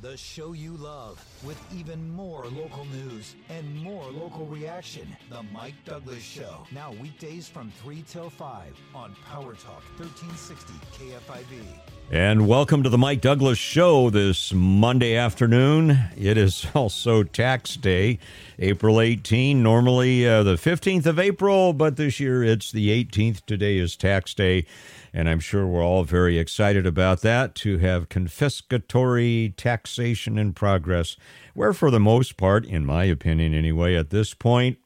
the show you love, with even more local news and more local reaction. The Mike Douglass Show. Now weekdays from 3 till 5 on Power Talk 1360 KFIV. And welcome to the Mike Douglass Show this Monday afternoon. It is also tax day, April 18. Normally uh, the 15th of April, but this year it's the 18th. Today is tax day. And I'm sure we're all very excited about that to have confiscatory taxation in progress, where, for the most part, in my opinion anyway, at this point,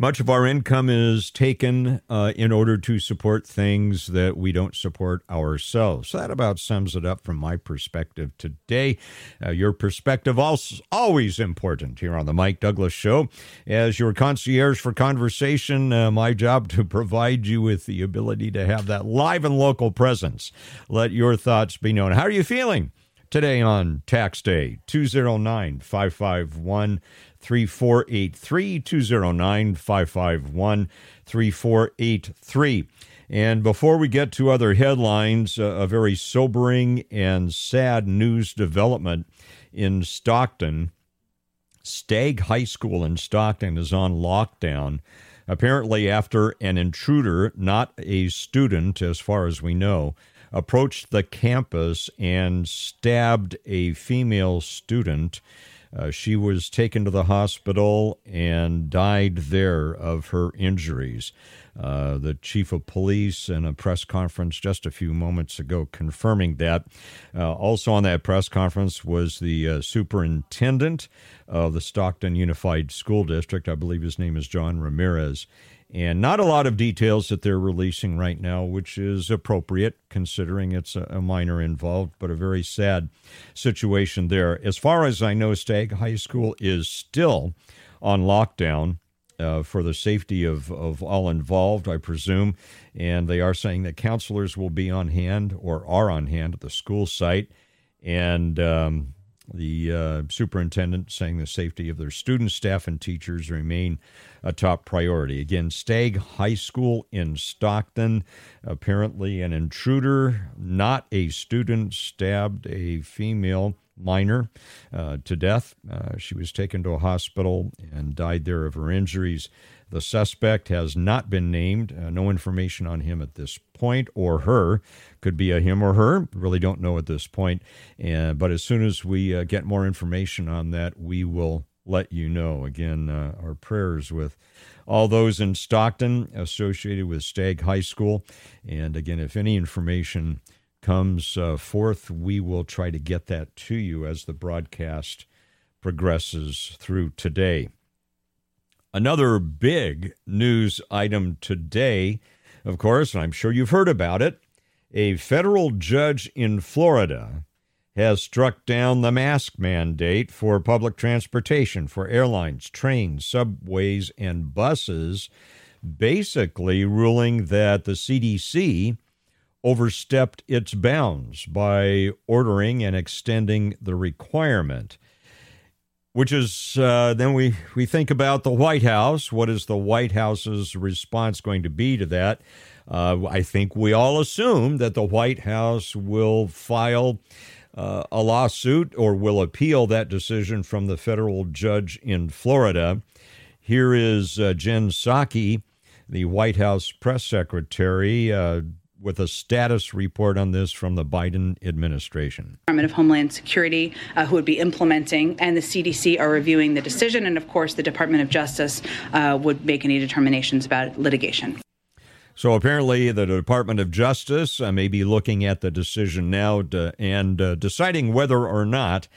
much of our income is taken uh, in order to support things that we don't support ourselves. So that about sums it up from my perspective today. Uh, your perspective also always important here on the Mike Douglass Show. As your concierge for conversation, uh, my job to provide you with the ability to have that live and local presence. Let your thoughts be known. How are you feeling? Today on Tax Day, 209 551 3483 209 551 3483. And before we get to other headlines, uh, a very sobering and sad news development in Stockton. Stagg High School in Stockton is on lockdown. Apparently, after an intruder, not a student as far as we know, approached the campus and stabbed a female student. Uh, she was taken to the hospital and died there of her injuries. Uh, the chief of police in a press conference just a few moments ago confirming that. Uh, also on that press conference was the uh, superintendent of the Stockton Unified School District. I believe his name is John Ramirez and not a lot of details that they're releasing right now, which is appropriate considering it's a, minor involved, but a very sad situation there. As far as I know, Stagg High School is still on lockdown. Uh, for the safety of, of all involved, I presume. And they are saying that counselors will be on hand or are on hand at the school site. And um, the uh, superintendent saying the safety of their students, staff, and teachers remain a top priority. Again, Stagg High School in Stockton. Apparently, an intruder, not a student, stabbed a female minor uh, to death. Uh, she was taken to a hospital and died there of her injuries. The suspect has not been named. Uh, no information on him at this point or her. Could be a him or her. Really don't know at this point. Uh, but as soon as we uh, get more information on that, we will let you know. Again, uh, our prayers with all those in Stockton associated with Stagg High School. And again, if any information comes uh, forth, we will try to get that to you as the broadcast progresses through today. Another big news item today, of course, and I'm sure you've heard about it. A federal judge in Florida has struck down the mask mandate for public transportation for airlines, trains, subways, and buses, basically ruling that the CDC overstepped its bounds by ordering and extending the requirement which is uh, then we, we think about the White House. What is the White House's response going to be to that? Uh, I think we all assume that the White House will file uh, a lawsuit or will appeal that decision from the federal judge in Florida. Here is uh, Jen Psaki, the White House press secretary, uh, with a status report on this from the Biden administration. Department of Homeland Security, uh, who would be implementing, and the CDC are reviewing the decision, and of course, the Department of Justice uh, would make any determinations about litigation. So apparently, the Department of Justice uh, may be looking at the decision now to, and uh, deciding whether or not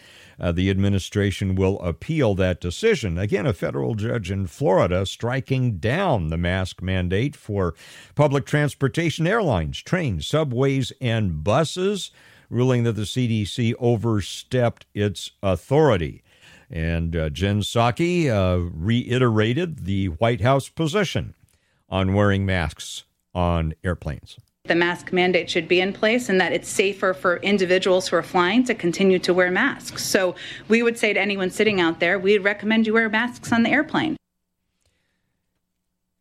uh, the administration will appeal that decision. Again, a federal judge in Florida striking down the mask mandate for public transportation airlines, trains, subways, and buses, ruling that the CDC overstepped its authority. And uh, Jen Psaki uh, reiterated the White House position on wearing masks on airplanes the mask mandate should be in place and that it's safer for individuals who are flying to continue to wear masks. So we would say to anyone sitting out there, we'd recommend you wear masks on the airplane.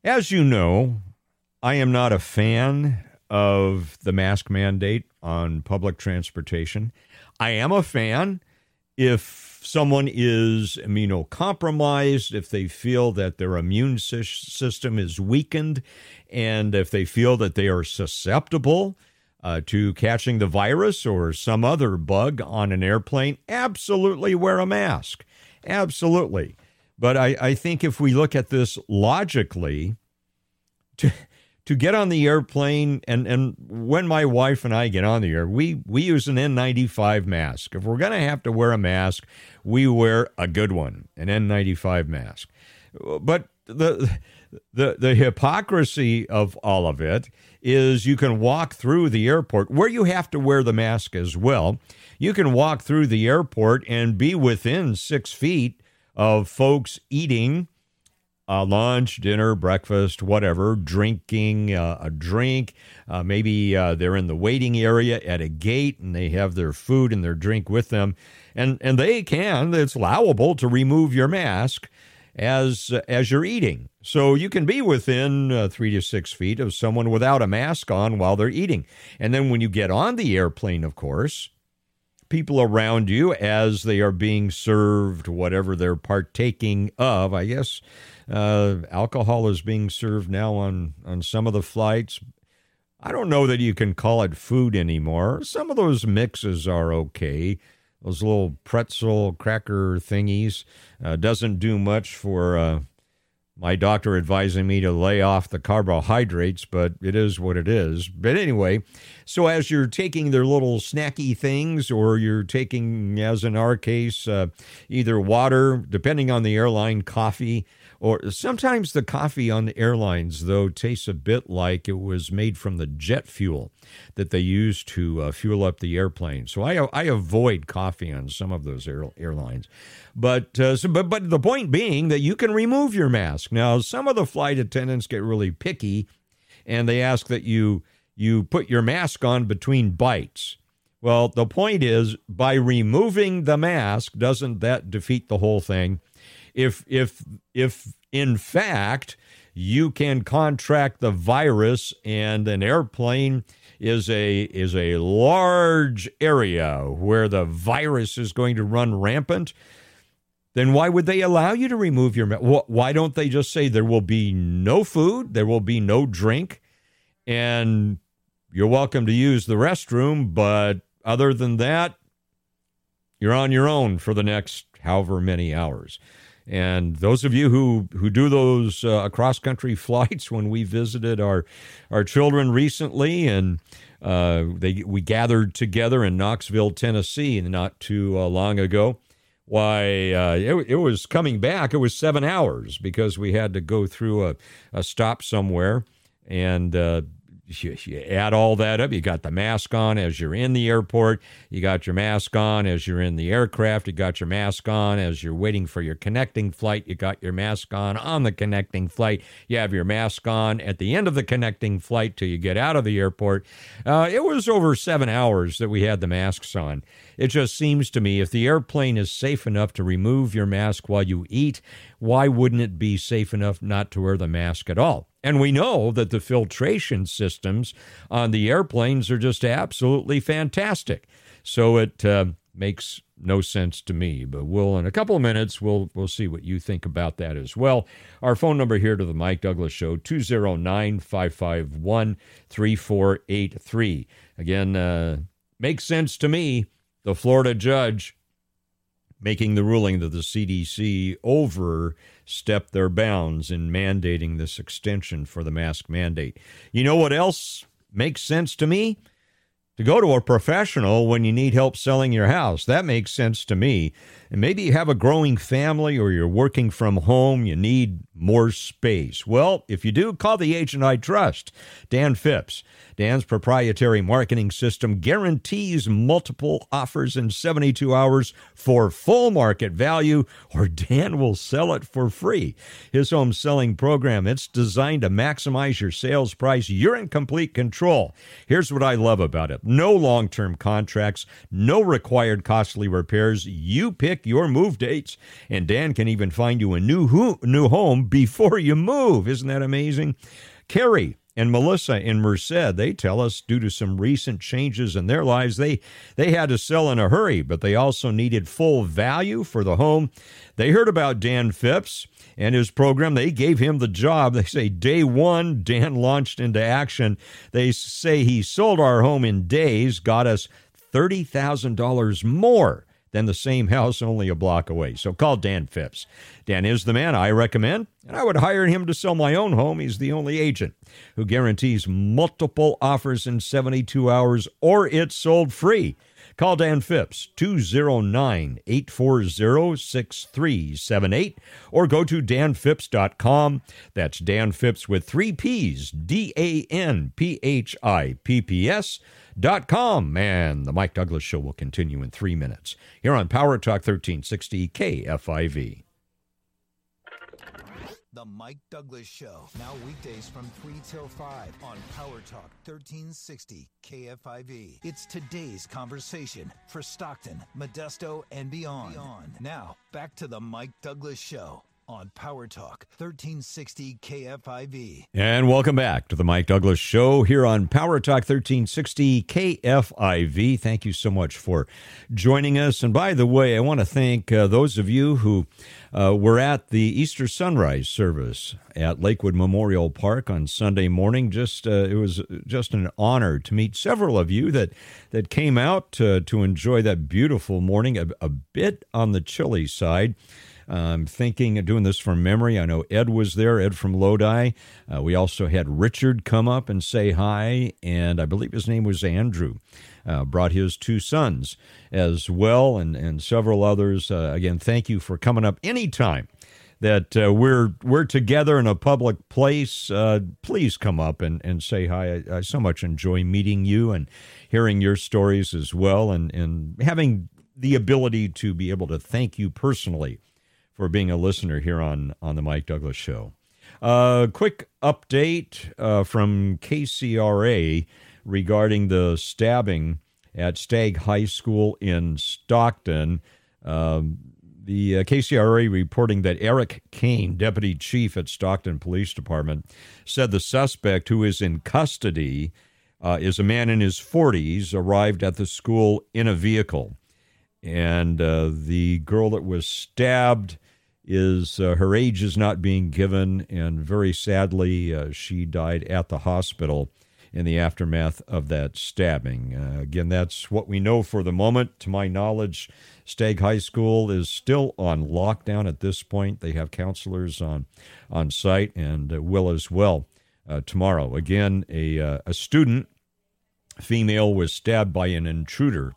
As you know, I am not a fan of the mask mandate on public transportation. I am a fan if someone is immunocompromised, if they feel that their immune system is weakened, and if they feel that they are susceptible uh, to catching the virus or some other bug on an airplane, absolutely wear a mask. Absolutely. But I, I think if we look at this logically, to, to get on the airplane, and, and when my wife and I get on the air, we, we use an N95 mask. If we're going to have to wear a mask, we wear a good one, an N95 mask. But the, the, the hypocrisy of all of it is you can walk through the airport where you have to wear the mask as well. You can walk through the airport and be within six feet of folks eating uh, lunch, dinner, breakfast, whatever, drinking uh, a drink. Uh, maybe uh, they're in the waiting area at a gate and they have their food and their drink with them. And, and they can, it's allowable to remove your mask as, as you're eating. So you can be within uh, three to six feet of someone without a mask on while they're eating. And then when you get on the airplane, of course, people around you as they are being served whatever they're partaking of. I guess uh, alcohol is being served now on, on some of the flights. I don't know that you can call it food anymore. Some of those mixes are okay. Those little pretzel cracker thingies uh, doesn't do much for uh, my doctor advising me to lay off the carbohydrates, but it is what it is. But anyway, so as you're taking their little snacky things, or you're taking, as in our case, uh, either water, depending on the airline, coffee, or sometimes the coffee on the airlines, though, tastes a bit like it was made from the jet fuel that they use to uh, fuel up the airplane. So I, I avoid coffee on some of those air, airlines. But, uh, so, but, but the point being that you can remove your mask. Now, some of the flight attendants get really picky and they ask that you, you put your mask on between bites. Well, the point is, by removing the mask, doesn't that defeat the whole thing? If if if in fact you can contract the virus and an airplane is a is a large area where the virus is going to run rampant then why would they allow you to remove your why don't they just say there will be no food there will be no drink and you're welcome to use the restroom but other than that you're on your own for the next however many hours and those of you who, who do those uh, country flights, when we visited our our children recently, and uh, they we gathered together in Knoxville, Tennessee, not too uh, long ago. Why uh, it, it was coming back. It was seven hours because we had to go through a, a stop somewhere, and uh, you, you add all that up. You got the mask on as you're in the airport. You got your mask on as you're in the aircraft. You got your mask on as you're waiting for your connecting flight. You got your mask on on the connecting flight. You have your mask on at the end of the connecting flight till you get out of the airport. Uh, it was over seven hours that we had the masks on. It just seems to me if the airplane is safe enough to remove your mask while you eat, why wouldn't it be safe enough not to wear the mask at all? And we know that the filtration systems on the airplanes are just absolutely fantastic. So it uh, makes no sense to me. But we'll in a couple of minutes we'll we'll see what you think about that as well. Our phone number here to the Mike Douglass Show 209-551-3483. Again, uh, makes sense to me. The Florida judge making the ruling that the CDC overstepped their bounds in mandating this extension for the mask mandate. You know what else makes sense to me? To go to a professional when you need help selling your house. That makes sense to me. And maybe you have a growing family or you're working from home, you need more space. Well, if you do, call the agent I trust, Dan Phipps. Dan's proprietary marketing system guarantees multiple offers in 72 hours for full market value, or Dan will sell it for free. His home selling program, it's designed to maximize your sales price. You're in complete control. Here's what I love about it no long term contracts, no required costly repairs. You pick your move dates, and Dan can even find you a new, ho- new home before you move. Isn't that amazing? Carrie and Melissa in Merced, they tell us due to some recent changes in their lives, they they had to sell in a hurry, but they also needed full value for the home. They heard about Dan Phipps and his program. They gave him the job. They say day one, Dan launched into action. They say he sold our home in days, got us $30,000 more than the same house only a block away. So call Dan Phipps. Dan is the man I recommend, and I would hire him to sell my own home. He's the only agent who guarantees multiple offers in 72 hours or it's sold free. Call Dan Phipps, 209 840 6378, or go to danphipps.com. That's Dan Phipps with three P's, D A N P H I P P S. Dot com. And the Mike Douglass Show will continue in three minutes here on Power Talk 1360 KFIV. The Mike Douglass Show. Now weekdays from 3 till 5 on Power Talk 1360 KFIV. It's today's conversation for Stockton, Modesto, and beyond. beyond. Now, back to the Mike Douglass Show on Power Talk 1360 KFIV. And welcome back to the Mike Douglass Show here on Power Talk 1360 KFIV. Thank you so much for joining us. And by the way, I want to thank uh, those of you who uh, were at the Easter sunrise service at Lakewood Memorial Park on Sunday morning. Just uh, it was just an honor to meet several of you that that came out to, enjoy that beautiful morning. A, a bit on the chilly side. I'm thinking of doing this from memory. I know Ed was there, Ed from Lodi. Uh, we also had Richard come up and say hi, and I believe his name was Andrew. Uh, brought his two sons as well, and, and several others. Uh, again, thank you for coming up anytime that uh, we're we're together in a public place, uh, please come up and, and say hi. I, I, so much enjoy meeting you and hearing your stories as well, and, and having the ability to be able to thank you personally for being a listener here on, on the Mike Douglass Show. Uh, quick update uh, from KCRA regarding the stabbing at Stagg High School in Stockton. Um, the uh, KCRA reporting that Eric Kane, deputy chief at Stockton Police Department, said the suspect, who is in custody, uh, is a man in his 40s, arrived at the school in a vehicle. And uh, the girl that was stabbed is uh, her age is not being given, and very sadly, uh, she died at the hospital in the aftermath of that stabbing. Uh, again, that's what we know for the moment. To my knowledge, Stagg High School is still on lockdown at this point. They have counselors on on site and uh, will as well uh, tomorrow. Again, a uh, a student female was stabbed by an intruder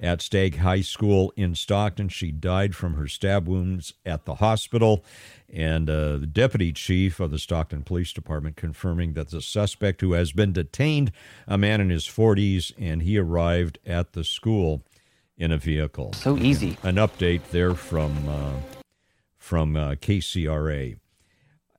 at Stagg High School in Stockton. She died from her stab wounds at the hospital. And uh, the deputy chief of the Stockton Police Department confirming that the suspect, who has been detained, a man in his 40s, and he arrived at the school in a vehicle. So easy. An update there from uh, from uh, KCRA.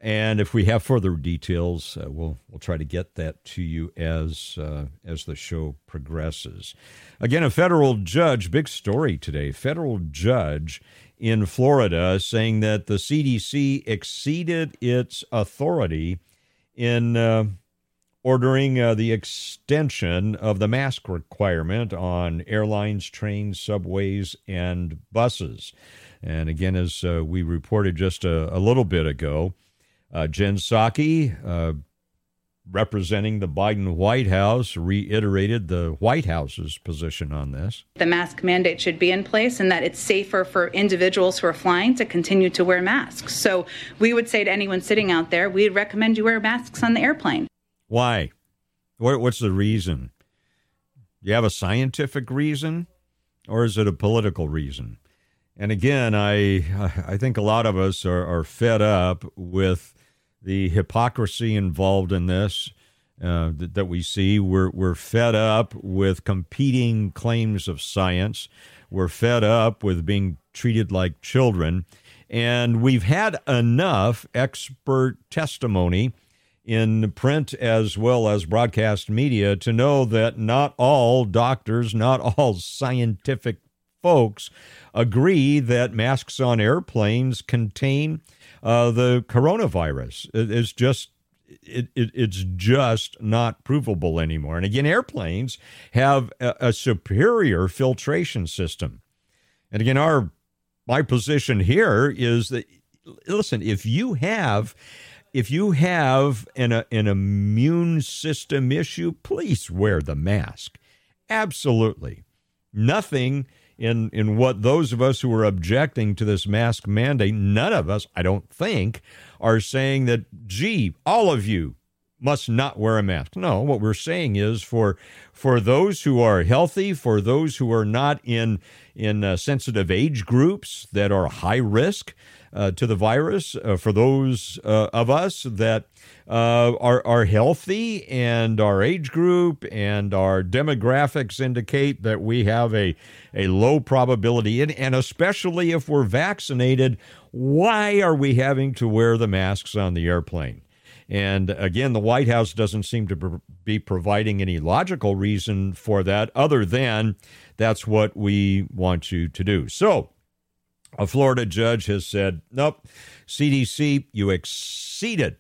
And if we have further details, uh, we'll we'll try to get that to you as uh, as the show progresses. Again, a federal judge, big story today. Federal judge in Florida saying that the CDC exceeded its authority in uh, ordering uh, the extension of the mask requirement on airlines, trains, subways, and buses. And again, as uh, we reported just a, a little bit ago. Uh, Jen Psaki, uh, representing the Biden White House, reiterated the White House's position on this. The mask mandate should be in place and that it's safer for individuals who are flying to continue to wear masks. So we would say to anyone sitting out there, we'd recommend you wear masks on the airplane. Why? What's the reason? Do you have a scientific reason or is it a political reason? And again, I I think a lot of us are, are fed up with the hypocrisy involved in this uh, that, that, we see. We're, we're fed up with competing claims of science. We're fed up with being treated like children. And we've had enough expert testimony in print as well as broadcast media to know that not all doctors, not all scientific folks agree that masks on airplanes contain uh, the coronavirus. It's just it, it, it's just not provable anymore. And again, airplanes have a, a superior filtration system. And again, our my position here is that listen, if you have if you have an, a, an immune system issue, please wear the mask. Absolutely. Nothing in in what those of us who are objecting to this mask mandate, none of us, I don't think, are saying that, gee, all of you must not wear a mask. No, what we're saying is for for those who are healthy, for those who are not in in uh, sensitive age groups that are high risk uh, to the virus, uh, for those uh, of us that uh, are are healthy and our age group and our demographics indicate that we have a a low probability, and, and especially if we're vaccinated, why are we having to wear the masks on the airplane? And again, the White House doesn't seem to be providing any logical reason for that other than that's what we want you to do. So, a Florida judge has said, nope, CDC, you exceeded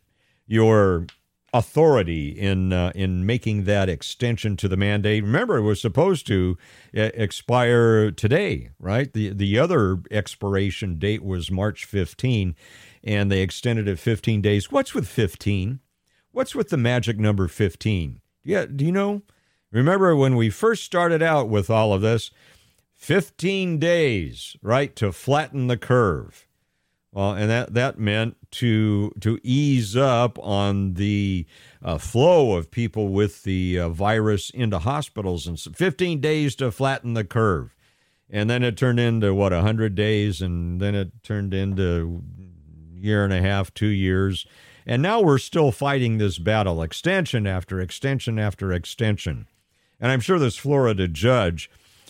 your authority in uh, in making that extension to the mandate. Remember, it was supposed to uh, expire today, right? The the other expiration date was March 15, and they extended it 15 days. What's with 15? What's with the magic number 15? Yeah, do you know? Remember when we first started out with all of this, 15 days, right, to flatten the curve. Well, and that, that meant to to ease up on the uh, flow of people with the uh, virus into hospitals, and 15 days to flatten the curve, and then it turned into what 100 days, and then it turned into year and a half, two years. And now we're still fighting this battle, extension after extension after extension. And I'm sure this Florida judge,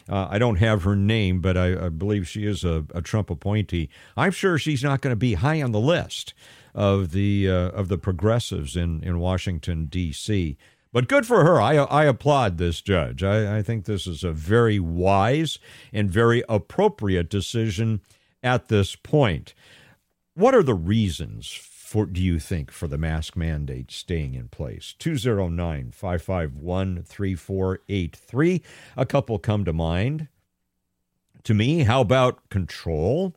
uh, I don't have her name, but I, I believe she is a, a, Trump appointee. I'm sure she's not going to be high on the list of the uh, of the progressives in in Washington D.C. But good for her. I I applaud this judge. I, I think this is a very wise and very appropriate decision at this point. What are the reasons for do you think for the mask mandate staying in place? 209 551 3483. A couple come to mind. To me, how about control?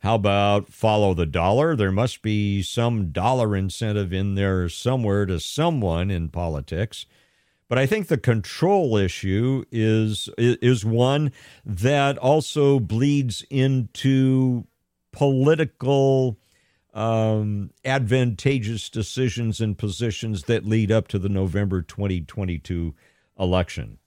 How about follow the dollar? There must be some dollar incentive in there somewhere to someone in politics. But I think the control issue is is one that also bleeds into political um, advantageous decisions and positions that lead up to the November 2022 election.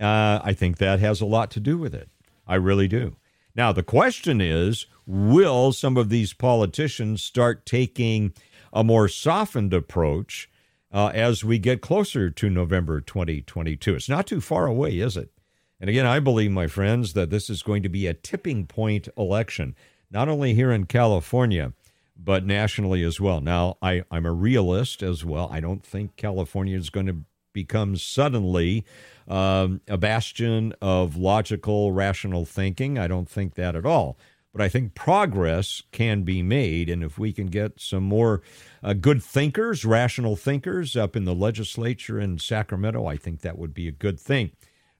Uh, I think that has a lot to do with it. I really do. Now, the question is will some of these politicians start taking a more softened approach uh, as we get closer to November 2022? It's not too far away, is it? And again, I believe, my friends, that this is going to be a tipping point election not only here in California, but nationally as well. Now, I, I'm a realist as well. I don't think California is going to become suddenly um, a bastion of logical, rational thinking. I don't think that at all. But I think progress can be made. And if we can get some more uh, good thinkers, rational thinkers up in the legislature in Sacramento, I think that would be a good thing.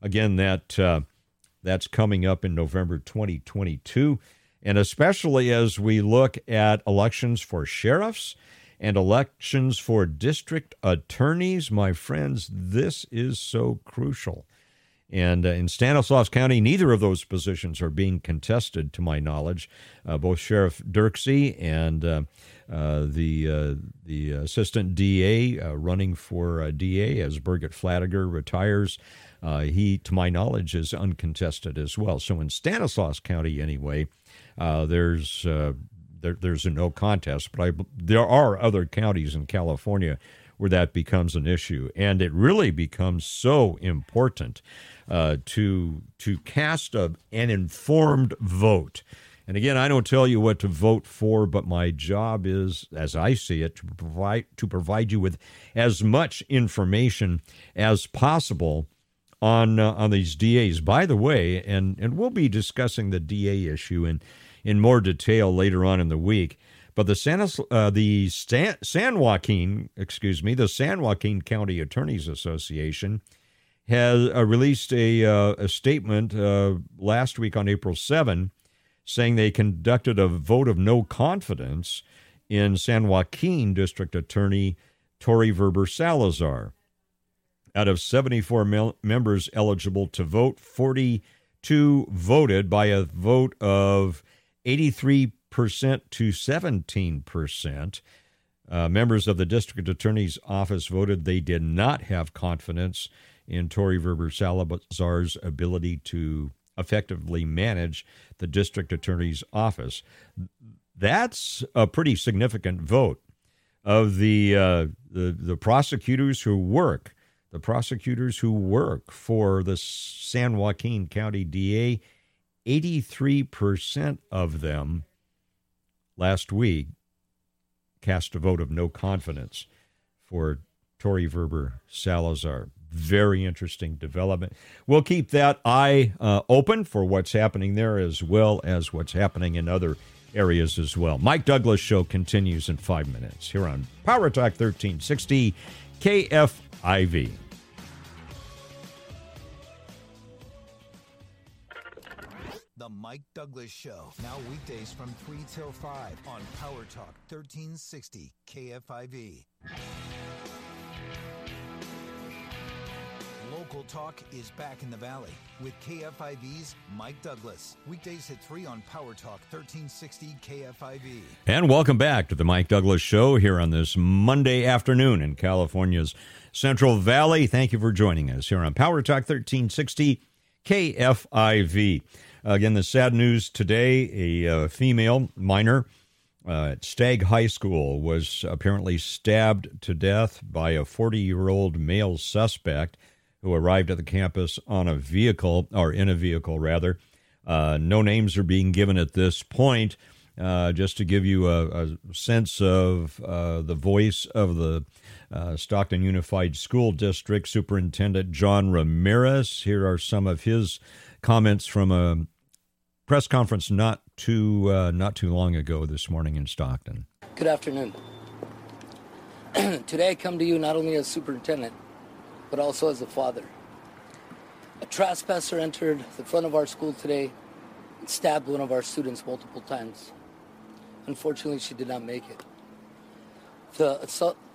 Again, that uh, that's coming up in November 2022. And especially as we look at elections for sheriffs and elections for district attorneys, my friends, this is so crucial. And uh, in Stanislaus County, neither of those positions are being contested, to my knowledge. Uh, both Sheriff Dirkse and uh, uh the uh, the assistant DA running for DA as Birgit Fladager retires. he, to my knowledge, is uncontested as well. So in Stanislaus County, anyway, uh, there's uh, there, there's a no contest, but I, there are other counties in California where that becomes an issue, and it really becomes so important uh, to to cast a, an informed vote. And again, I don't tell you what to vote for, but my job is, as I see it, to provide to provide you with as much information as possible on uh, on these DAs. By the way, and and we'll be discussing the DA issue in in more detail later on in the week. But the San, uh, the San, Joaquin, excuse me, the San Joaquin County Attorneys Association has uh, released a, uh, a statement uh, last week on April 7 saying they conducted a vote of no confidence in San Joaquin District Attorney Tori Verber Salazar. Out of 74 mel- members eligible to vote, 42 voted by a vote of 83% to 17%. Uh, members of the district attorney's office voted they did not have confidence in Tori Verber Salazar's ability to effectively manage the district attorney's office. That's a pretty significant vote of the uh, the, the prosecutors who work, the prosecutors who work for the San Joaquin County DA. 83% of them last week cast a vote of no confidence for Tori Verber Salazar very interesting development. We'll keep that eye uh, open for what's happening there as well as what's happening in other areas as well. Mike Douglass show continues in five minutes here on Power Talk 1360 KFIV. Mike Douglass Show, now weekdays from 3 till 5 on Power Talk 1360 KFIV. Local Talk is back in the Valley with KFIV's Mike Douglass. Weekdays at 3 on Power Talk 1360 KFIV. And welcome back to the Mike Douglass Show here on this Monday afternoon in California's Central Valley. Thank you for joining us here on Power Talk 1360 KFIV. Again, the sad news today a uh, female minor uh, at Stagg High School was apparently stabbed to death by a 40 year old male suspect who arrived at the campus on a vehicle, or in a vehicle rather. Uh, no names are being given at this point. Uh, just to give you a, a sense of uh, the voice of the uh, Stockton Unified School District Superintendent John Ramirez. Here are some of his comments from a press conference not too uh, not too long ago this morning in Stockton. Good afternoon. Today I come to you not only as superintendent, but also as a father. A trespasser entered the front of our school today and stabbed one of our students multiple times. Unfortunately, she did not make it. The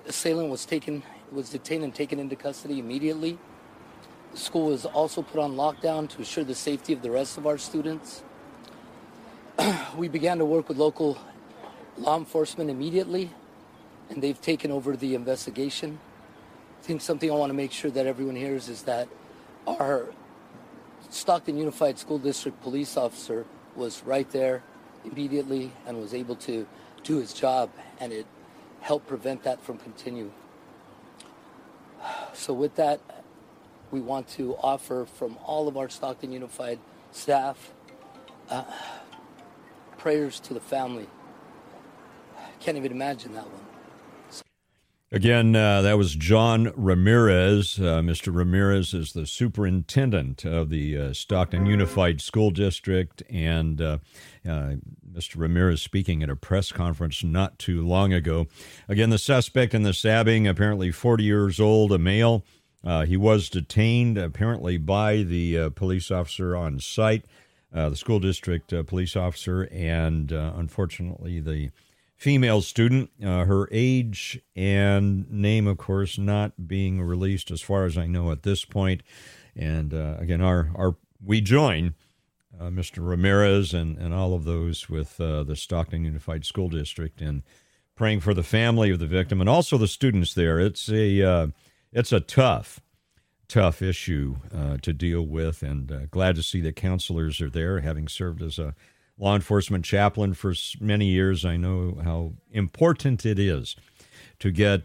assailant was taken, was detained and taken into custody immediately. The school was also put on lockdown to assure the safety of the rest of our students. we began to work with local law enforcement immediately, and they've taken over the investigation. I think something I want to make sure that everyone hears is that our Stockton Unified School District police officer was right there immediately and was able to do his job, and it helped prevent that from continuing. So, with that, we want to offer from all of our Stockton Unified staff uh, prayers to the family. Can't even imagine that one. Again, uh, that was John Ramirez. Uh, Mr. Ramirez is the superintendent of the uh, Stockton Unified School District, and uh, uh, Mr. Ramirez speaking at a press conference not too long ago. Again, the suspect in the stabbing, apparently 40 years old, a male. Uh, he was detained apparently by the police officer on site, the school district police officer, and unfortunately, the female student. Uh, her age and name, of course, not being released as far as I know at this point. And uh, again, our, our we join uh, Mr. Ramirez and, and all of those with uh, the Stockton Unified School District in praying for the family of the victim and also the students there. It's a uh, it's a tough tough issue uh, to deal with, and glad to see that counselors are there, having served as a law enforcement chaplain for many years. I know how important it is to get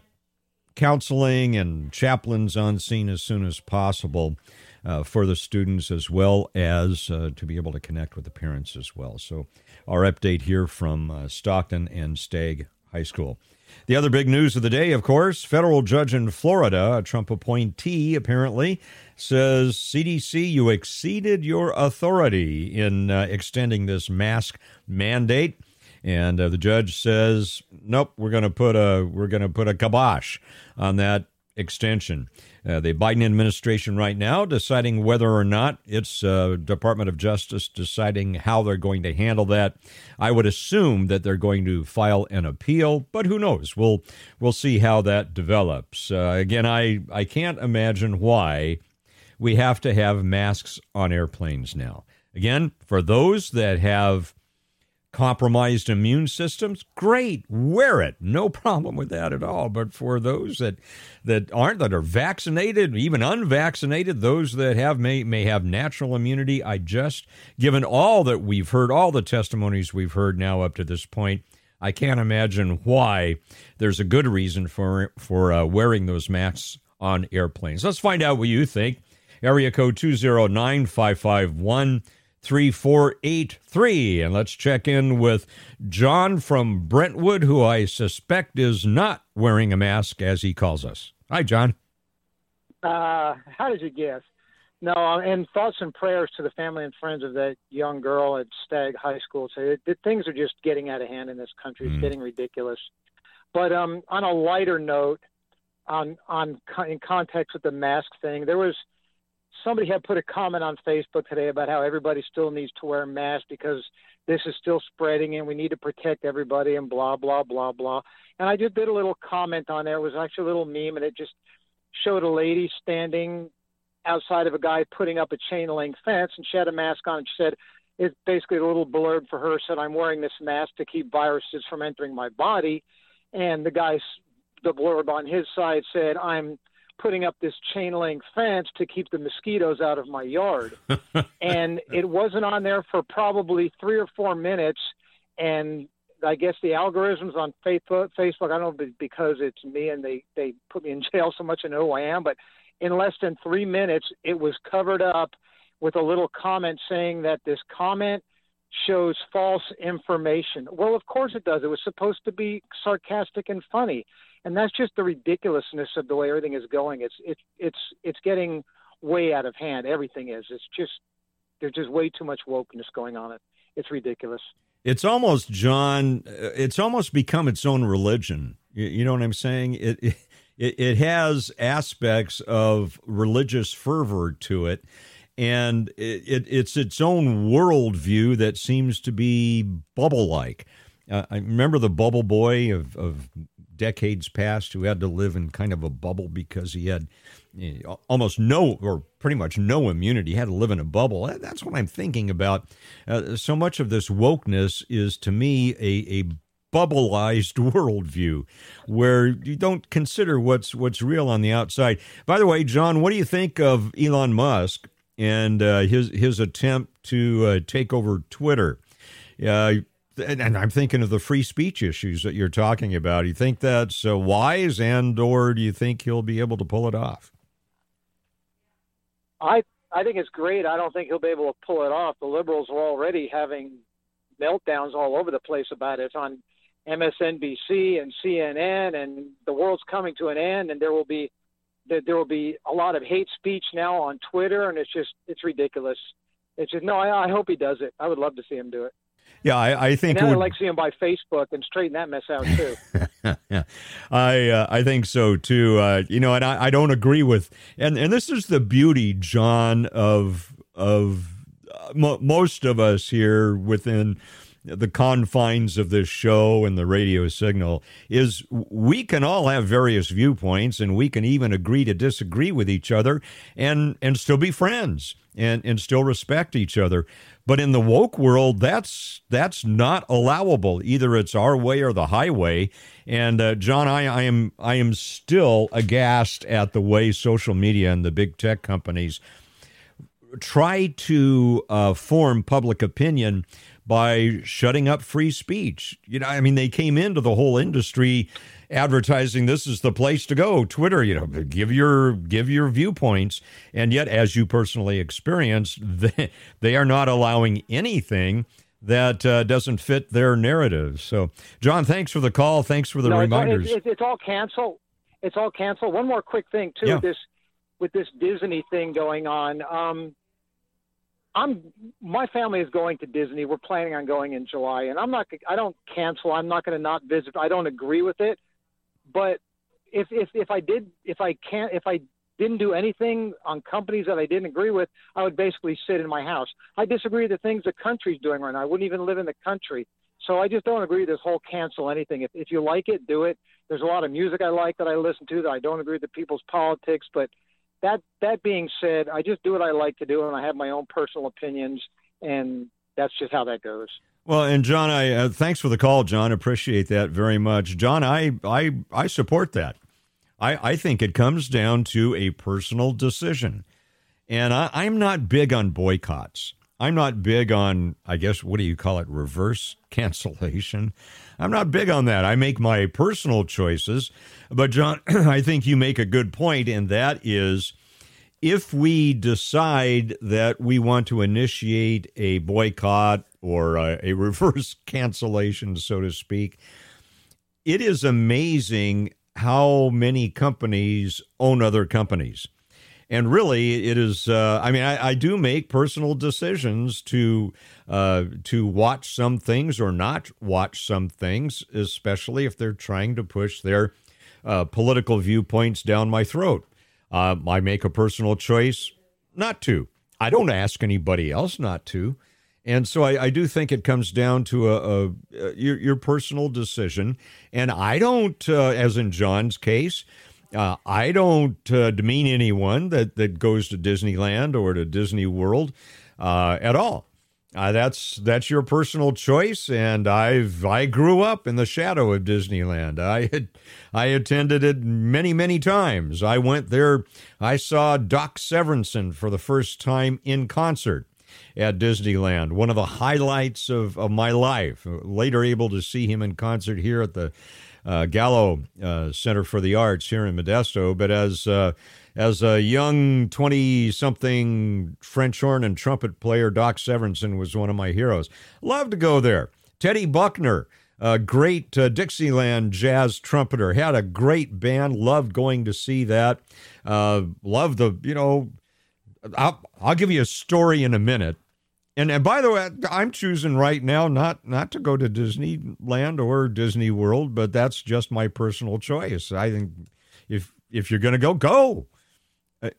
counseling and chaplains on scene as soon as possible uh, for the students as well as uh, to be able to connect with the parents as well. So, our update here from uh, Stockton and Stagg High School. The other big news of the day, of course, federal judge in Florida, a Trump appointee apparently, says CDC, you exceeded your authority in uh, extending this mask mandate. and uh, the judge says, "Nope, we're going to put a we're going to put a kibosh on that extension." Uh, the Biden administration right now deciding whether or not it's uh, Department of Justice deciding how they're going to handle that. I would assume that they're going to file an appeal, but who knows? We'll we'll see how that develops. Uh, again, I I can't imagine why we have to have masks on airplanes now. Again, for those that have compromised immune systems, great, wear it. No problem with that at all. But for those that that aren't, that are vaccinated, even unvaccinated, those that have may may have natural immunity, I just given all that we've heard, all the testimonies we've heard now up to this point, I can't imagine why there's a good reason for for uh, wearing those masks on airplanes. Let's find out what you think. Area code 209 551 3483. And let's check in with John from Brentwood, who I suspect is not wearing a mask as he calls us. Hi, John. Uh, how did you guess? No, uh, and thoughts and prayers to the family and friends of that young girl at Stagg High School. So it, it, things are just getting out of hand in this country. It's mm. getting ridiculous. But um, on a lighter note, on on in context with the mask thing, there was – somebody had put a comment on Facebook today about how everybody still needs to wear masks because this is still spreading and we need to protect everybody and blah blah blah blah. And I just did a little comment on there. It was actually a little meme and it just showed a lady standing outside of a guy putting up a chain link fence and she had a mask on and she said it's basically a little blurb for her said I'm wearing this mask to keep viruses from entering my body and the guy the blurb on his side said I'm putting up this chain link fence to keep the mosquitoes out of my yard. and it wasn't on there for probably three or four minutes. And I guess the algorithms on Facebook, Facebook, I don't know because it's me and they, they put me in jail so much I know who I am, but in less than three minutes, it was covered up with a little comment saying that this comment shows false information. Well, of course it does. It was supposed to be sarcastic and funny and that's just the ridiculousness of the way everything is going. It's it's it's it's getting way out of hand. Everything is. It's just there's just way too much wokeness going on. It it's ridiculous. It's almost John. Uh, it's almost become its own religion. You, you know what I'm saying? It, it it has aspects of religious fervor to it, and it, it, it's its own worldview that seems to be bubble like. Uh, I remember the bubble boy of, of decades past who had to live in kind of a bubble because he had almost no or pretty much no immunity. He had to live in a bubble. That's what I'm thinking about. Uh, so much of this wokeness is to me a, a bubbleized worldview where you don't consider what's what's real on the outside. By the way, John, what do you think of Elon Musk and uh, his his attempt to uh, take over Twitter? Uh, and I'm thinking of the free speech issues that you're talking about. You think that's uh, wise, and or do you think he'll be able to pull it off? I I think it's great. I don't think he'll be able to pull it off. The liberals are already having meltdowns all over the place about it. It's on MSNBC and CNN, and the world's coming to an end, and there will be there will be a lot of hate speech now on Twitter, and it's just it's ridiculous. It's just no. I, I hope he does it. I would love to see him do it. Yeah, I, I think. And would... I'd like to see him by Facebook and straighten that mess out too. yeah, I uh, I think so too. Uh, you know, and I, I don't agree with and and this is the beauty, John, of of uh, most of us here within the confines of this show and the radio signal is we can all have various viewpoints and we can even agree to disagree with each other and and still be friends and and still respect each other but in the woke world, that's that's not allowable. Either it's our way or the highway. And uh, John, I, I am I am still aghast at the way social media and the big tech companies try to uh, form public opinion by shutting up free speech. You know, I mean, they came into the whole industry advertising this is the place to go. Twitter, you know, give your give your viewpoints, and yet, as you personally experienced, they, they are not allowing anything that uh, doesn't fit their narrative. So, John, thanks for the call. Thanks for the no, reminders. It's, it's, all canceled. It's all canceled. One more quick thing too. Yeah. This with this Disney thing going on. Um, I'm my family is going to Disney. We're planning on going in July, and I'm not. I don't cancel. I'm not going to not visit. I don't agree with it, but if if if I did, if I can't, if I didn't do anything on companies that I didn't agree with, I would basically sit in my house. I disagree with the things the country's doing right now. I wouldn't even live in the country. So I just don't agree with this whole cancel anything. If if you like it, do it. There's a lot of music I like that I listen to that I don't agree with the people's politics, but that that being said, I just do what I like to do, and I have my own personal opinions, and that's just how that goes. Well, and John, I uh, thanks for the call, John. Appreciate that very much, John. I I I support that. I I think it comes down to a personal decision, and I, I'm not big on boycotts. I'm not big on, I guess, what do you call it, reverse cancellation. I'm not big on that. I make my personal choices. But, John, I think you make a good point, and that is if we decide that we want to initiate a boycott or a, a reverse cancellation, so to speak, it is amazing how many companies own other companies and really it is uh, i mean I, I, do make personal decisions to uh, to watch some things or not watch some things especially if they're trying to push their uh, political viewpoints down my throat. Uh, i make a personal choice not to. I don't ask anybody else not to. And so I, I do think it comes down to a, a, a your, your, personal decision. And i don't uh, as in john's case uh, I don't uh, demean anyone that, that goes to Disneyland or to Disney World uh, at all. Uh, that's that's your personal choice, and I've I grew up in the shadow of Disneyland. I had I attended it many many times. I went there. I saw Doc Severinsen for the first time in concert at Disneyland. One of the highlights of, of my life. Later able to see him in concert here at the uh, Gallo uh, Center for the Arts here in Modesto. But as uh, as a young twenty-something French horn and trumpet player, Doc Severinsen was one of my heroes. Love to go there. Teddy Buckner, a great uh, Dixieland jazz trumpeter, had a great band. Loved going to see that. Uh, loved the you know. I'll, I'll give you a story in a minute and and by the way, I'm choosing right now not not to go to Disneyland or Disney World, but that's just my personal choice. I think if if you're going to go, go.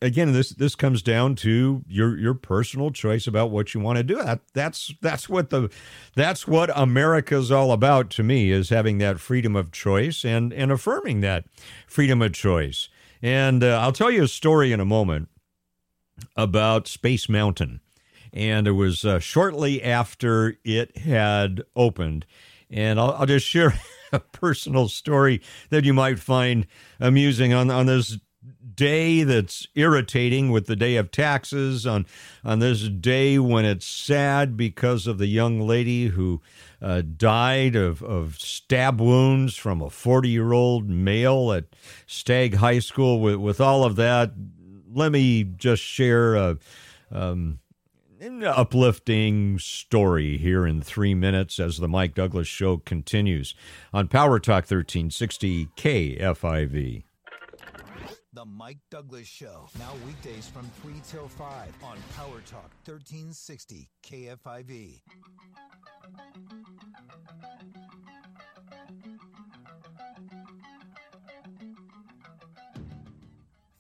Again, this this comes down to your your personal choice about what you want to do. That that's that's what the that's what America's all about to me is having that freedom of choice and and affirming that freedom of choice. And uh, I'll tell you a story in a moment about Space Mountain and it was uh, shortly after it had opened. And I'll, I'll, just share a personal story that you might find amusing on on this day that's irritating with the day of taxes on on this day when it's sad because of the young lady who uh, died of, of stab wounds from a 40 year old male at Stagg High School. With, with all of that, let me just share a, um, uplifting story here in three minutes as the Mike Douglass Show continues on Power Talk 1360 KFIV. The Mike Douglass Show, now weekdays from 3 till 5 on Power Talk 1360 KFIV.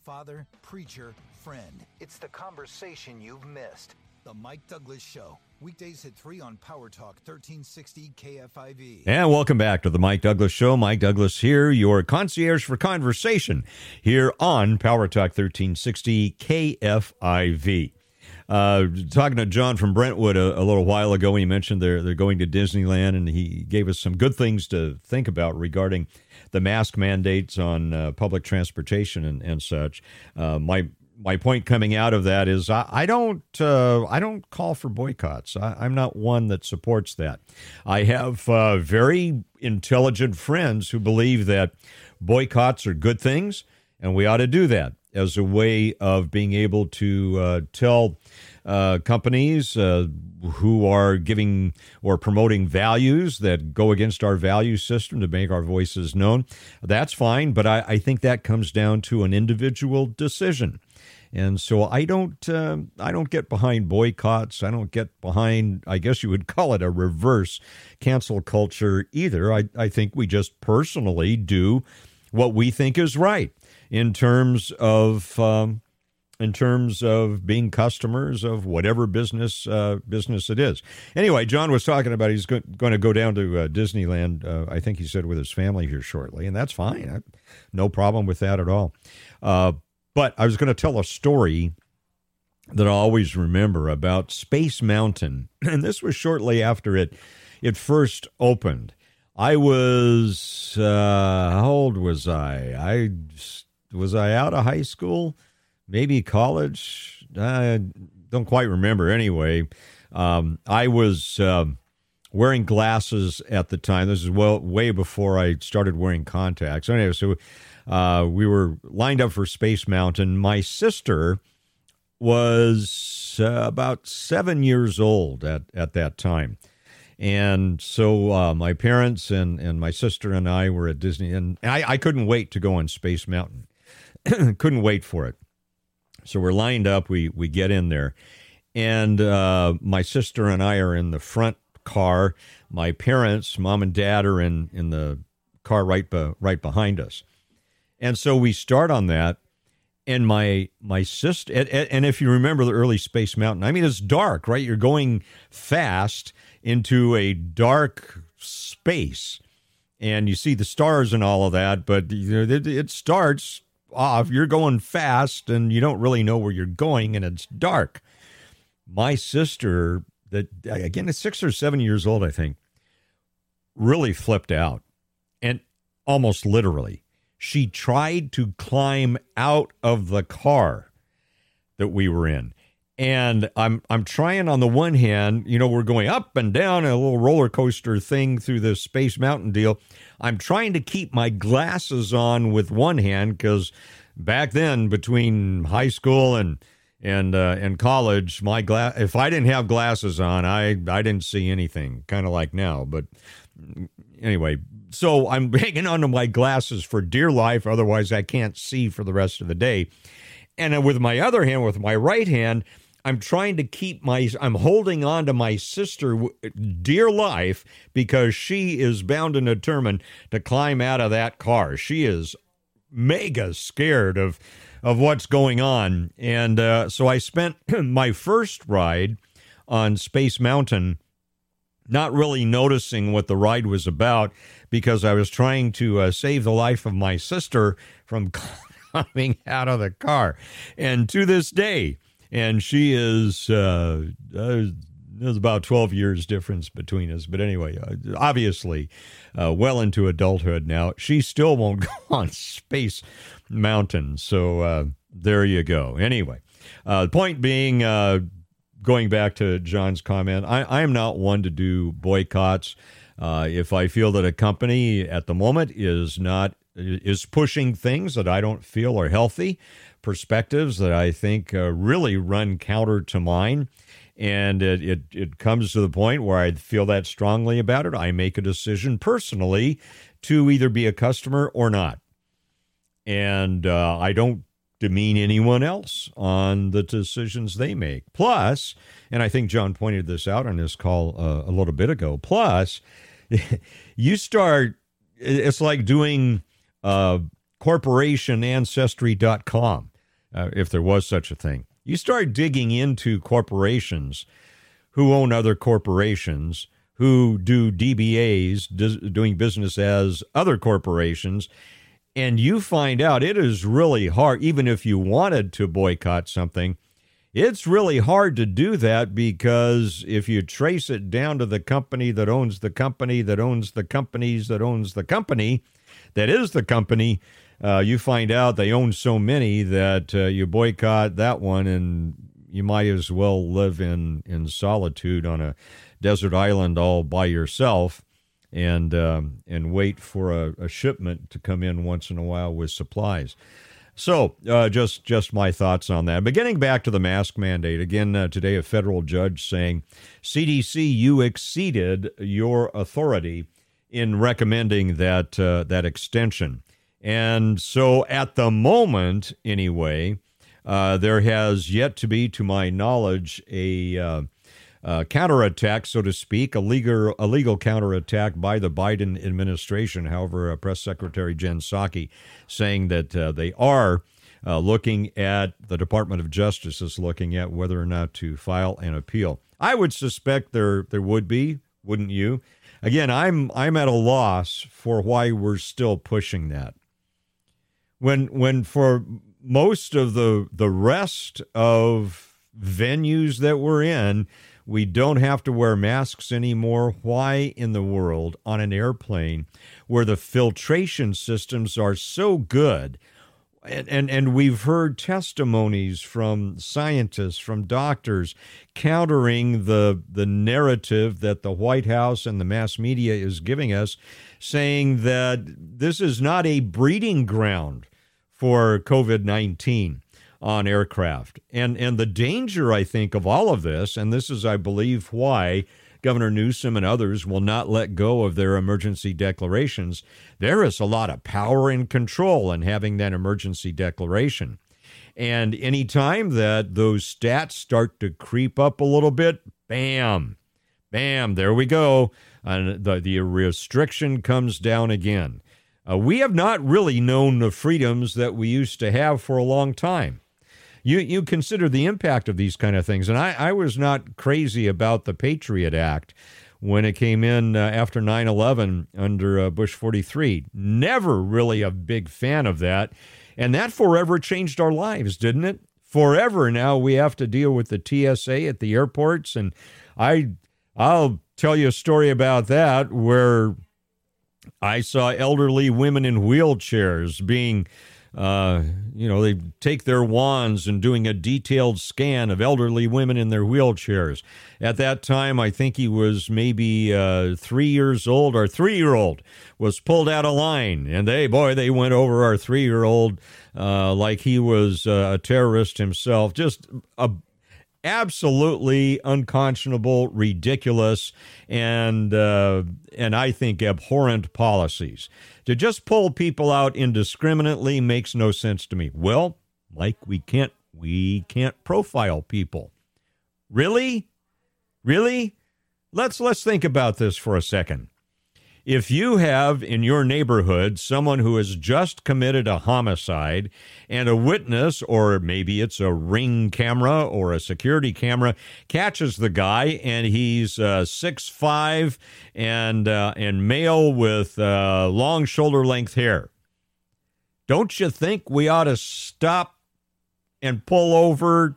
Father, preacher, friend. It's the conversation you've missed. The Mike Douglass Show. Weekdays at 3 on Power Talk 1360 KFIV. And welcome back to the Mike Douglass Show. Mike Douglass here, your concierge for conversation here on Power Talk 1360 KFIV. Uh, talking to John from Brentwood a, a, little while ago, he mentioned they're they're going to Disneyland, and he gave us some good things to think about regarding the mask mandates on uh, public transportation and, and such. Uh, my my point coming out of that is I, I don't uh, I don't call for boycotts. I, am not one that supports that. I have uh, very intelligent friends who believe that boycotts are good things, and we ought to do that as a way of being able to uh, tell uh, companies uh, who are giving or promoting values that go against our value system to make our voices known. That's fine, but I, I think that comes down to an individual decision. And so I don't uh, I don't get behind boycotts. I don't get behind I guess you would call it a reverse cancel culture either. I, I think we just personally do what we think is right in terms of um, in terms of being customers of whatever business uh, business it is. Anyway, John was talking about he's go- going to go down to uh, Disneyland. Uh, I think he said with his family here shortly, and that's fine. I, no problem with that at all. But I was going to tell a story that I always remember about Space Mountain, and this was shortly after it it first opened. I was uh, how old was I? I was I out of high school maybe college. I don't quite remember. Anyway, um, I was uh, wearing glasses at the time. This is well way before I started wearing contacts. Anyway, so uh, we were lined up for Space Mountain. My sister was uh, about seven years old at, at that time. And so uh, my parents and, and my sister and I were at Disney, and I, I couldn't wait to go on Space Mountain. couldn't wait for it. So we're lined up. We we get in there, and uh, my sister and I are in the front car. My parents, mom and dad, are in in the car right be, right behind us. And so we start on that, and my my sister, and, and if you remember the early Space Mountain, I mean it's dark, right? You're going fast into a dark space, and you see the stars and all of that. But you know, it, it starts off, you're going fast and you don't really know where you're going and it's dark. My sister, that again is six or seven years old, I think, really flipped out. And almost literally, she tried to climb out of the car that we were in. And I'm I'm trying on the one hand, you know, we're going up and down a little roller coaster thing through the Space Mountain deal. I'm trying to keep my glasses on with one hand because back then, between high school and and uh, and college, my glass if I didn't have glasses on, I I didn't see anything. Kind of like now, but anyway. So I'm hanging onto my glasses for dear life, otherwise I can't see for the rest of the day. And with my other hand, with my right hand, I'm trying to keep my, I'm holding on to my sister, dear life, because she is bound and determined to climb out of that car. She is mega scared of, of what's going on. And uh, so I spent my first ride on Space Mountain not really noticing what the ride was about because I was trying to uh, save the life of my sister from coming out of the car. And to this day, and she is uh, uh, there's about 12 years difference between us. But anyway uh, obviously uh, well into adulthood now she still won't go on space mountain. So uh, there you go. Anyway the point being going back to john's comment i, I am not one to do boycotts uh, if i feel that a company at the moment is not is pushing things that i don't feel are healthy perspectives that I think uh, really run counter to mine. And it, it, it comes to the point where I feel that strongly about it. I make a decision personally to either be a customer or not. And uh, I don't demean anyone else on the decisions they make. Plus, and I think John pointed this out on his call uh, a little bit ago, plus, you start, it's like doing uh, corporationancestry.com uh, if there was such a thing. You start digging into corporations who own other corporations, who do DBAs, doing business as other corporations, and you find out it is really hard, even if you wanted to boycott something, it's really hard to do that because if you trace it down to the company that owns the company that owns the companies that owns the company that is the company, uh, you find out they own so many that uh, you boycott that one and you might as well live in, in solitude on a desert island all by yourself and um, and wait for a, a, shipment to come in once in a while with supplies. So, uh, just just my thoughts on that. But getting back to the mask mandate again uh, today, a federal judge saying, CDC, you exceeded your authority in recommending that uh, that extension. And so, at the moment, anyway, Uh, there has yet to be, to my knowledge, a uh, counterattack, so to speak, a legal, a legal counterattack by the Biden administration. However, uh, Press Secretary Jen Psaki saying that uh, they are uh, looking at the Department of Justice is looking at whether or not to file an appeal. I would suspect there there would be, wouldn't you? Again, I'm I'm at a loss for why we're still pushing that. When when for most of the the rest of venues that we're in, we don't have to wear masks anymore. Why in the world on an airplane where the filtration systems are so good? And, and, and we've heard testimonies from scientists, from doctors, countering the the narrative that the White House and the mass media is giving us, saying that this is not a breeding ground for COVID nineteen on aircraft. And and the danger, I think, of all of this, and this is, I believe, why Governor Newsom and others will not let go of their emergency declarations. There is a lot of power and control in having that emergency declaration. And anytime that those stats start to creep up a little bit, bam, bam, there we go. And the, the restriction comes down again. Uh, we have not really known the freedoms that we used to have for a long time you you consider the impact of these kind of things. And I, I was not crazy about the Patriot Act when it came in uh, after 9 11 under uh, Bush 43. Never really a big fan of that. And that forever changed our lives, didn't it? Forever now we have to deal with the TSA at the airports. And I, I'll tell you a story about that where I saw elderly women in wheelchairs being uh, you know, they take their wands and doing a detailed scan of elderly women in their wheelchairs. At that time, I think he was maybe uh, three years old. Our three year old was pulled out of line, and they, boy, they went over our three year old uh, like he was uh, a terrorist himself. Just a absolutely unconscionable, ridiculous, and uh, and I think abhorrent policies. To just pull people out indiscriminately makes no sense to me. Well, Mike, we can't we can't profile people. Really? Really? Let's let's think about this for a second. If you have in your neighborhood someone who has just committed a homicide and a witness, or maybe it's a ring camera or a security camera, catches the guy and he's uh, six five and uh, and male with uh, long shoulder length hair, don't you think we ought to stop and pull over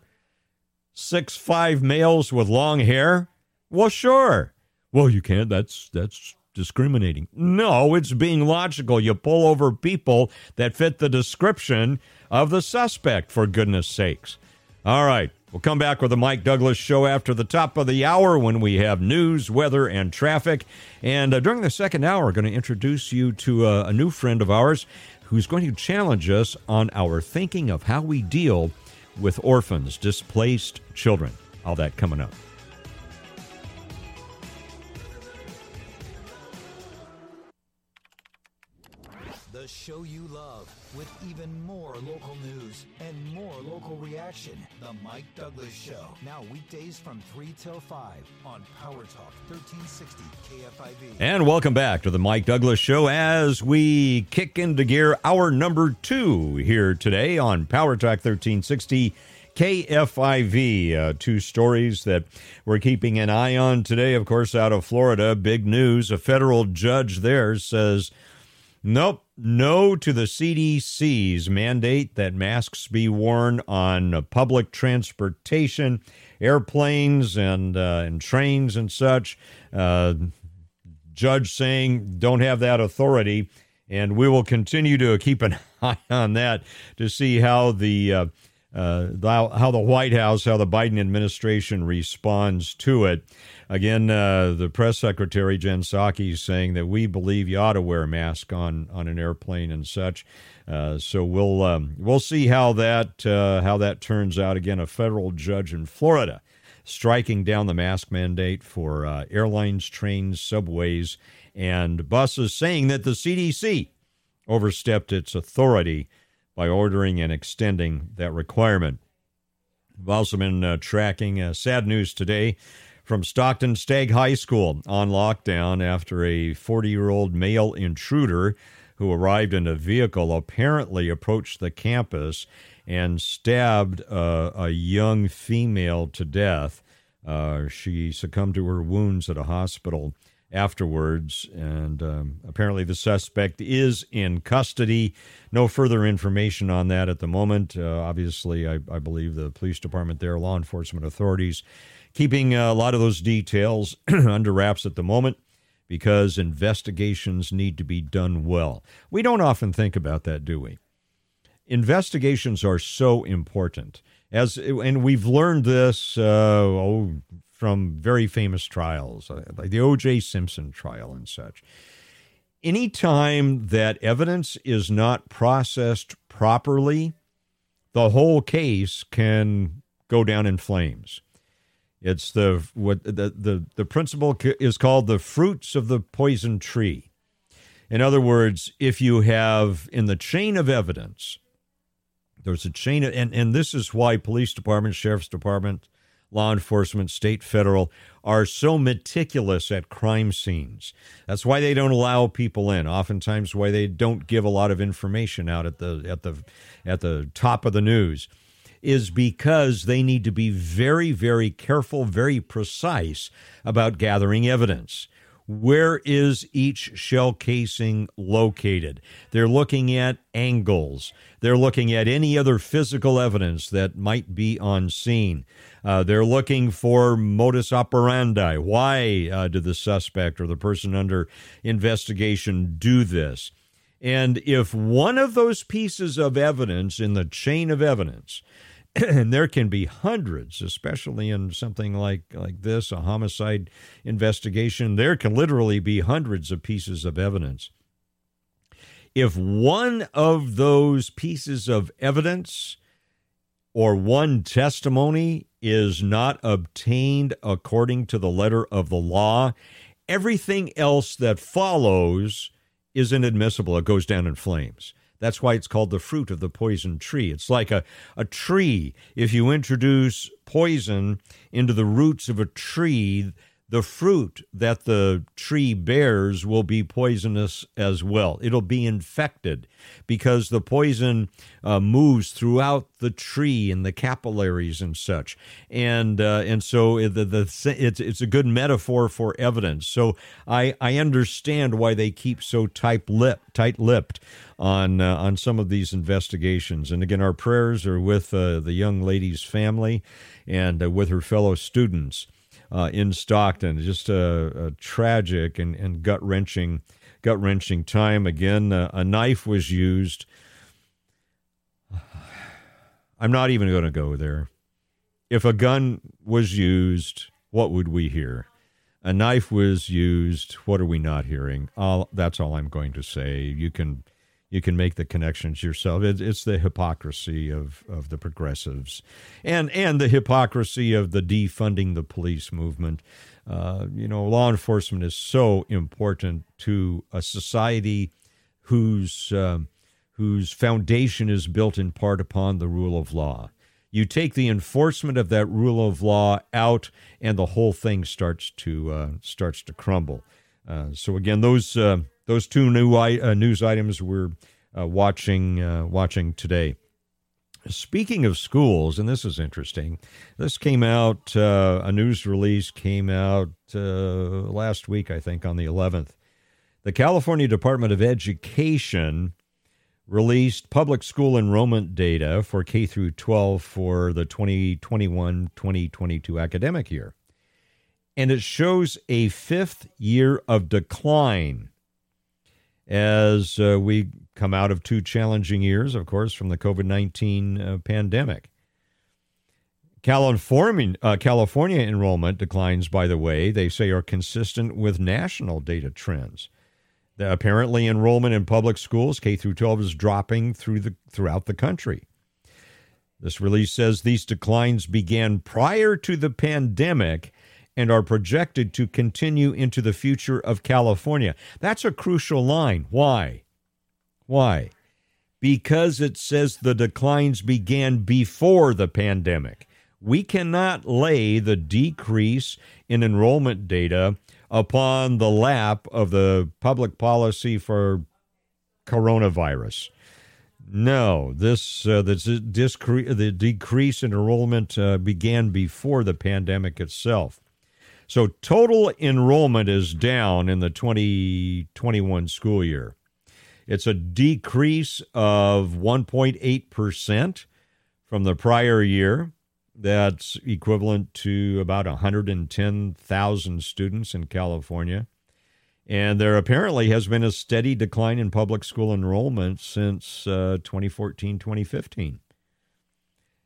six five males with long hair? Well, sure. Well, you can't. That's that's discriminating. No, it's being logical. You pull over people that fit the description of the suspect, for goodness sakes. All right. We'll come back with the Mike Douglass show after the top of the hour when we have news, weather, and traffic. And uh, during the second hour, we're going to introduce you to uh, a new friend of ours who's going to challenge us on our thinking of how we deal with orphans, displaced children. All that coming up. Reaction. The Mike Douglass Show. Now weekdays from 3 till 5 on Power Talk 1360 KFIV. And welcome back to the Mike Douglass Show as we kick into gear our number two here today on Power Talk 1360. KFIV. Uh, two stories that we're keeping an eye on today, of course, out of Florida. Big news. A federal judge there says Nope. No to the CDC's mandate that masks be worn on public transportation, airplanes, and uh, and trains and such. Uh, judge saying don't have that authority, and we will continue to keep an eye on that to see how the uh, uh, how the White House, how the Biden administration responds to it. Again, uh, the press secretary Jen Psaki is saying that we believe you ought to wear a mask on on an airplane and such. Uh, so we'll um, we'll see how that uh, how that turns out. Again, a federal judge in Florida striking down the mask mandate for uh, airlines, trains, subways, and buses, saying that the CDC overstepped its authority by ordering and extending that requirement. We've also been uh, tracking uh, sad news today from Stockton Stagg High School on lockdown after a 40 year old male intruder who arrived in a vehicle apparently approached the campus and stabbed uh, a young female to death. Uh, she succumbed to her wounds at a hospital afterwards, and um, apparently the suspect is in custody. No further information on that at the moment. Uh, obviously, I, I, believe the police department there, law enforcement authorities, keeping a lot of those details under wraps at the moment because investigations need to be done well. We don't often think about that, do we? Investigations are so important. As and we've learned this uh, oh, from very famous trials, uh, like the O.J. Simpson trial and such. Anytime that evidence is not processed properly, the whole case can go down in flames. It's the what the the the principle is called the fruits of the poison tree. In other words, if you have in the chain of evidence, there's a chain of, and and this is why police department, sheriff's department, law enforcement, state, federal, are so meticulous at crime scenes. That's why they don't allow people in. Oftentimes, why they don't give a lot of information out at the at the at the top of the news is because they need to be very, very careful, very precise about gathering evidence. Where is each shell casing located? They're looking at angles. They're looking at any other physical evidence that might be on scene. Uh, they're looking for modus operandi. Why uh, did the suspect or the person under investigation do this? And if one of those pieces of evidence in the chain of evidence and there can be hundreds, especially in something like like this, a homicide investigation. There can literally be hundreds of pieces of evidence. If one of those pieces of evidence or one testimony is not obtained according to the letter of the law, everything else that follows is inadmissible. It goes down in flames. That's why it's called the fruit of the poison tree. It's like a, a tree. If you introduce poison into the roots of a tree, the fruit that the tree bears will be poisonous as well. It'll be infected because the poison uh, moves throughout the tree and the capillaries and such. And uh, and so the, the it's it's a good metaphor for evidence. So I I understand why they keep so tight lip tight lipped on uh, on some of these investigations. And again, our prayers are with uh, the young lady's family and uh, with her fellow students uh, in Stockton. Just a, a tragic and, and gut wrenching, gut wrenching time. Again, uh, a knife was used. I'm not even going to go there. If a gun was used, what would we hear? A knife was used. What are we not hearing? That's all I'm going to say. You can you can make the connections yourself. It, it's the hypocrisy of, of the progressives, and and the hypocrisy of the defunding the police movement. Uh, you know, law enforcement is so important to a society whose uh, whose foundation is built in part upon the rule of law. You take the enforcement of that rule of law out, and the whole thing starts to uh, starts to crumble. Uh, so again, those uh, those two new uh, news items we're uh, watching uh, watching today. Speaking of schools, and this is interesting, this came out. Uh, a news release came out uh, last week, I think, on the 11th. The California Department of Education released public school enrollment data for K through 12 for the 2021-2022 academic year. And it shows a fifth year of decline as uh, we come out of two challenging years, of course, from the COVID 19 uh, pandemic. California, uh, California enrollment declines, by the way, they say are consistent with national data trends. The, apparently, enrollment in public schools, K through 12, is dropping through the, throughout the country. This release says these declines began prior to the pandemic and are projected to continue into the future of California. That's a crucial line. Why? Why? because it says the declines began before the pandemic. We cannot lay the decrease in enrollment data upon the lap of the public policy for coronavirus. No, this uh, this discre- the decrease in enrollment uh, began before the pandemic itself. So total enrollment is down in the 2021 school year. It's a decrease of 1.8% from the prior year. That's equivalent to about 110,000 students in California. And there apparently has been a steady decline in public school enrollment since uh, 2014, 2015.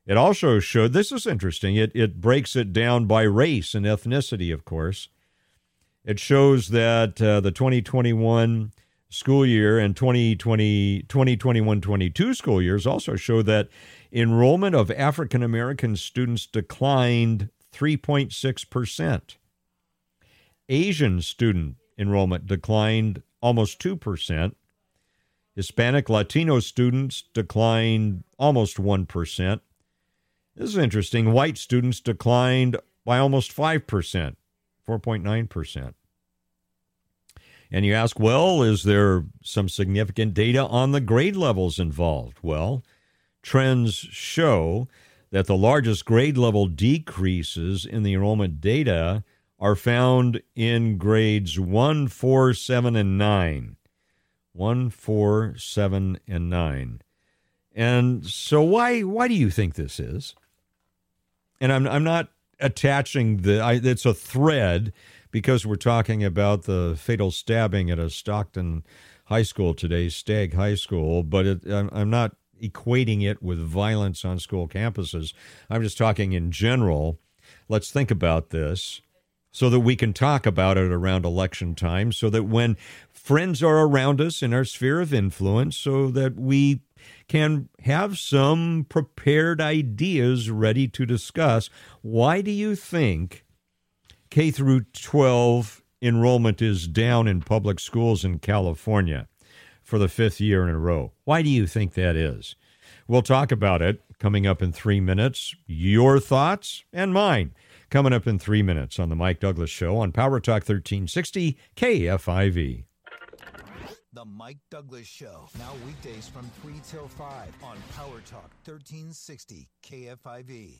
It also showed this is interesting. It, it breaks it down by race and ethnicity, of course. It shows that uh, the 2021 school year and 2020, 2021 22 school years also show that enrollment of African American students declined 3.6%. Asian student enrollment declined almost 2%. Hispanic Latino students declined almost 1%. This is interesting. White students declined by almost 5%, 4.9%. And you ask, well, is there some significant data on the grade levels involved? Well, trends show that the largest grade level decreases in the enrollment data are found in grades 1, 4, 7, and 9. 1, 4, 7, and 9. And so why why do you think this is? And I'm I'm not attaching the I, it's a thread because we're talking about the fatal stabbing at a Stockton high school today, Stagg High School, but it, I'm, I'm not equating it with violence on school campuses. I'm just talking in general. Let's think about this so that we can talk about it around election time, so that when friends are around us in our sphere of influence, so that we can have some prepared ideas ready to discuss. Why do you think K through 12 enrollment is down in public schools in California for the fifth year in a row? Why do you think that is? We'll talk about it coming up in three minutes. Your thoughts and mine coming up in three minutes on the Mike Douglass Show on Power Talk 1360 KFIV. The Mike Douglass Show. Now weekdays from 3 till 5 on Power Talk 1360 KFIV.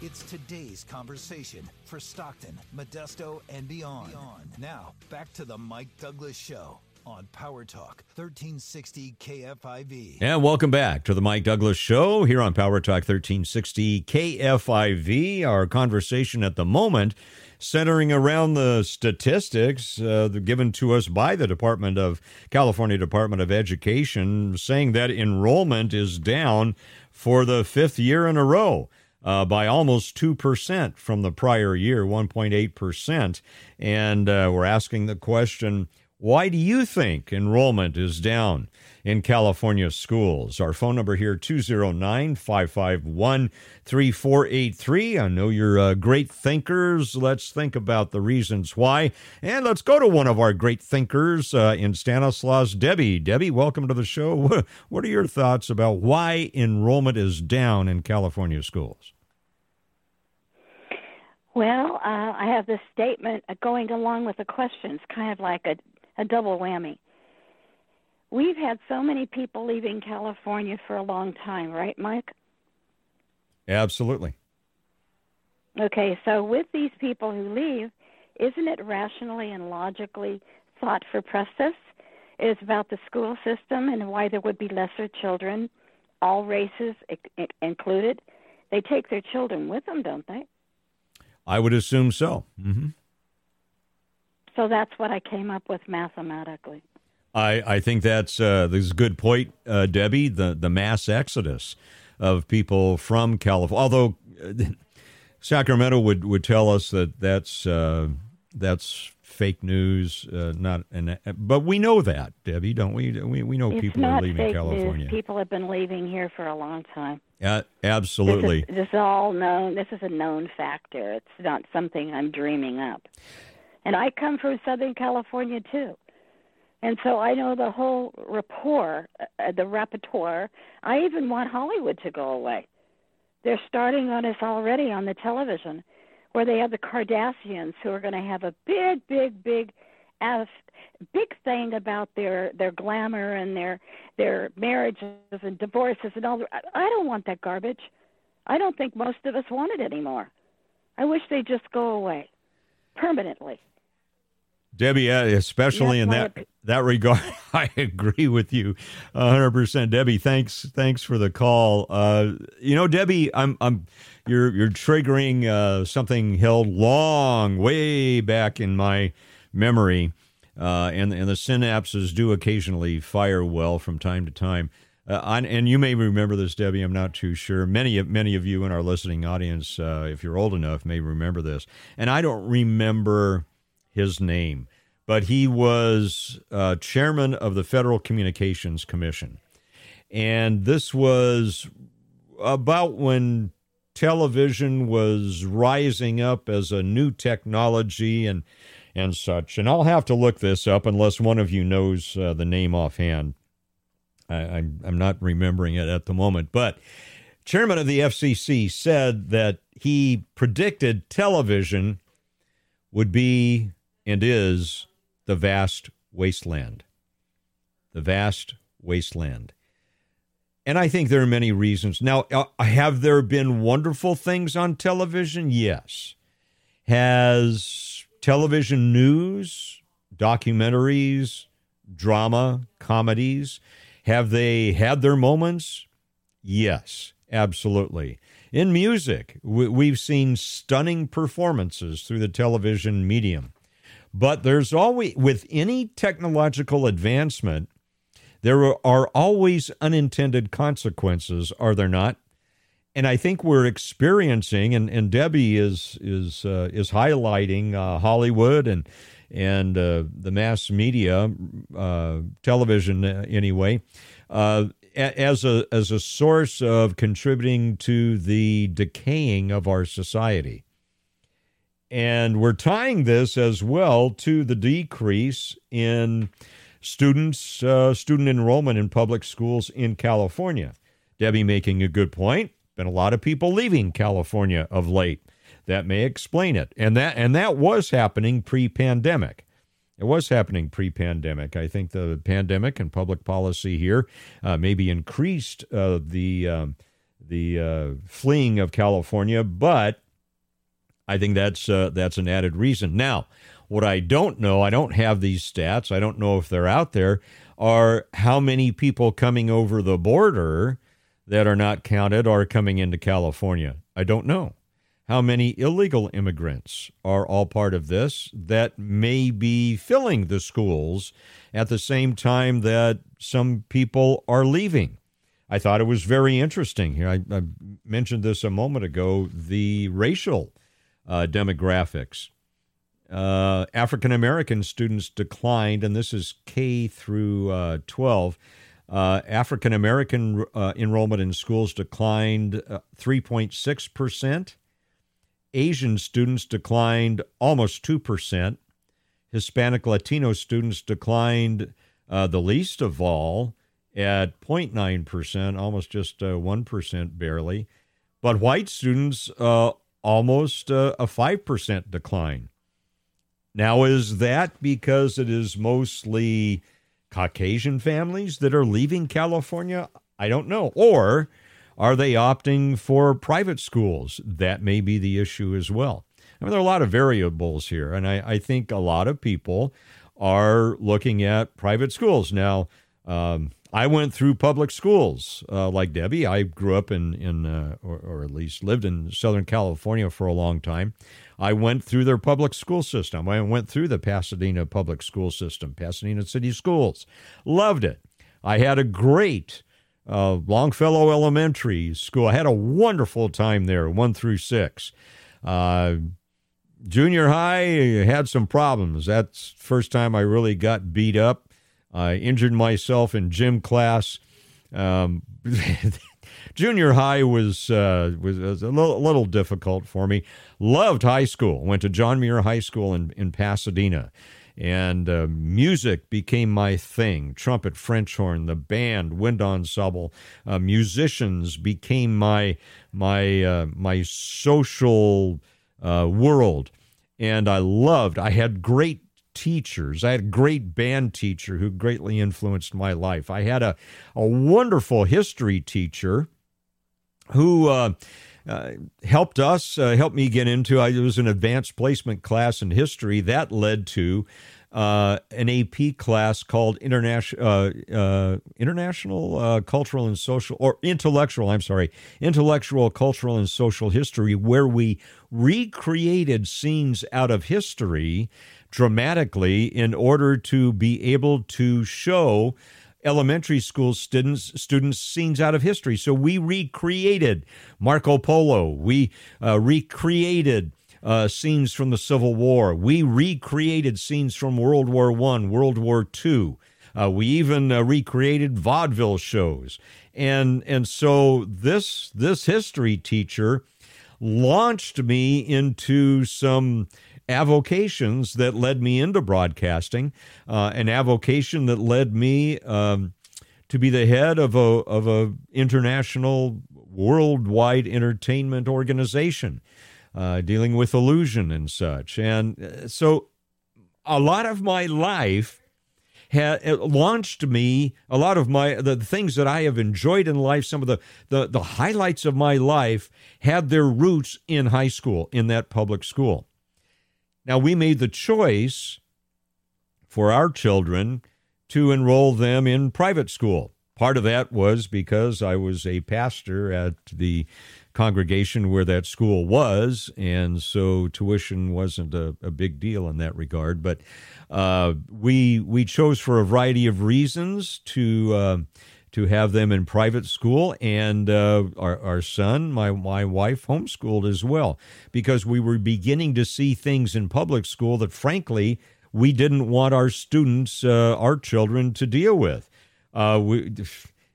It's today's conversation for Stockton, Modesto, and beyond. Now, back to the Mike Douglass Show on Power Talk 1360 KFIV. And welcome back to the Mike Douglass Show here on Power Talk 1360 KFIV. Our conversation at the moment centering around the statistics uh, given to us by the Department of California Department of Education, saying that enrollment is down for the fifth year in a row. Uh, by almost 2% from the prior year, 1.8%. And uh, we're asking the question why do you think enrollment is down in California schools? Our phone number here 209 551 3483. I know you're uh, great thinkers. Let's think about the reasons why. And let's go to one of our great thinkers uh, in Stanislaus, Debbie. Debbie, welcome to the show. What are your thoughts about why enrollment is down in California schools? Well, uh, I have this statement going along with the questions, kind of like a a double whammy. We've had so many people leaving California for a long time, right, Mike? Absolutely. Okay, so with these people who leave, isn't it rationally and logically thought for process? It is about the school system and why there would be lesser children, all races included. They take their children with them, don't they? I would assume so. Mm-hmm. So that's what I came up with mathematically. I, I think that's uh, that's a good point, uh, Debbie. The the mass exodus of people from California. Although uh, Sacramento would, would tell us that that's uh, that's fake news, uh, not an, but we know that, Debbie, don't we? We, we know it's people are leaving California. News. People have been leaving here for a long time. Yeah, absolutely. This is, this is all known. This is a known factor. It's not something I'm dreaming up. And I come from Southern California too. And so I know the whole rapport, uh, the repertoire. I even want Hollywood to go away. They're starting on us already on the television, where they have the Kardashians who are going to have a big, big, big, as big thing about their their glamour and their their marriages and divorces and all. The, I don't want that garbage. I don't think most of us want it anymore. I wish they'd just go away permanently. Debbie, especially in that that regard, I agree with you 100%. Debbie, thanks thanks for the call. Uh, you know, Debbie, I'm I'm you're you're triggering uh, something held long way back in my memory. Uh, and and the synapses do occasionally fire well from time to time. Uh, on, and you may remember this, Debbie. I'm not too sure. Many of many of you in our listening audience, uh, if you're old enough, may remember this. And I don't remember his name, but he was uh, chairman of the Federal Communications Commission, and this was about when television was rising up as a new technology and and such. And I'll have to look this up unless one of you knows uh, the name offhand. I, I'm, I'm not remembering it at the moment, but chairman of the FCC said that he predicted television would be and is the vast wasteland. The vast wasteland. And I think there are many reasons. Now, uh, have there been wonderful things on television? Yes. Has television news, documentaries, drama, comedies, have they had their moments? Yes, absolutely. In music, we've seen stunning performances through the television medium. But there's always, with any technological advancement, there are always unintended consequences, are there not? And I think we're experiencing, and, and Debbie is is uh, is highlighting uh, Hollywood and and uh, the mass media, uh, television uh, anyway, uh, as a as a source of contributing to the decaying of our society. And we're tying this as well to the decrease in students uh, student enrollment in public schools in California. Debbie making a good point. Been a lot of people leaving California of late that may explain it. And that and that was happening pre-pandemic. It was happening pre-pandemic. I think the pandemic and public policy here uh, maybe increased uh, the um, the uh, fleeing of California, but I think that's uh, that's an added reason. Now, what I don't know, I don't have these stats. I don't know if they're out there. Are how many people coming over the border that are not counted are coming into California? I don't know how many illegal immigrants are all part of this that may be filling the schools at the same time that some people are leaving. I thought it was very interesting here. I, I mentioned this a moment ago the racial uh, demographics. Uh, African American students declined, and this is K through uh, 12. Uh, African American uh, enrollment in schools declined 3.6%. Uh, Asian students declined almost 2%. Hispanic Latino students declined uh, the least of all at 0.9%, almost just uh, 1% barely. But white students, uh, almost uh, a 5% decline. Now, is that because it is mostly Caucasian families that are leaving California? I don't know. Or are they opting for private schools? That may be the issue as well. I mean, there are a lot of variables here, and I, I think a lot of people are looking at private schools. Now, um, I went through public schools uh, like Debbie. I grew up in, in uh, or, or, at least lived in Southern California for a long time. I went through their public school system. I went through the Pasadena public school system, Pasadena City Schools. Loved it. I had a great uh, Longfellow Elementary School. I had a wonderful time there, one through six. Uh, junior high had some problems. That's first time I really got beat up. I injured myself in gym class. Um, junior high was uh, was, was a, little, little, difficult for me. Loved high school. Went to John Muir High School in in Pasadena and uh, music became my thing. Trumpet, French horn, the band, wind ensemble, uh, musicians became my my uh, my social uh, world, and I loved. I had great teachers. I had a great band teacher who greatly influenced my life. I had a a wonderful history teacher who. Uh, uh, helped us, uh, helped me get into. I, was an advanced placement class in history that led to uh, an AP class called international uh, uh, international uh, cultural and social or intellectual. I'm sorry, intellectual, cultural, and social history, where we recreated scenes out of history dramatically in order to be able to show elementary school students students scenes out of history. So we recreated Marco Polo. We uh, recreated uh, scenes from the Civil War. We recreated scenes from World War One, World War Two. Uh, we even uh, recreated vaudeville shows, and and so this this history teacher launched me into some avocations that led me into broadcasting, uh, an avocation that led me um, to be the head of a of a international worldwide entertainment organization uh, dealing with illusion and such. And uh, so, a lot of my life had launched me a lot of my the things that I have enjoyed in life some of the, the the highlights of my life had their roots in high school in that public school now, we made the choice for our children to enroll them in private school. Part of that was because I was a pastor at the congregation where that school was, and so tuition wasn't a, a big deal in that regard. But uh, we we chose for a variety of reasons to uh, to have them in private school, and uh, our, our son, my, my wife, homeschooled as well, because we were beginning to see things in public school that, frankly, we didn't want our students, uh, our children, to deal with. Uh, we,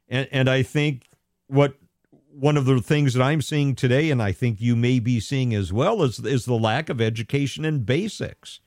and, and I think what one of the things that I'm seeing today, and I think you may be seeing as well, is, is the lack of education in basics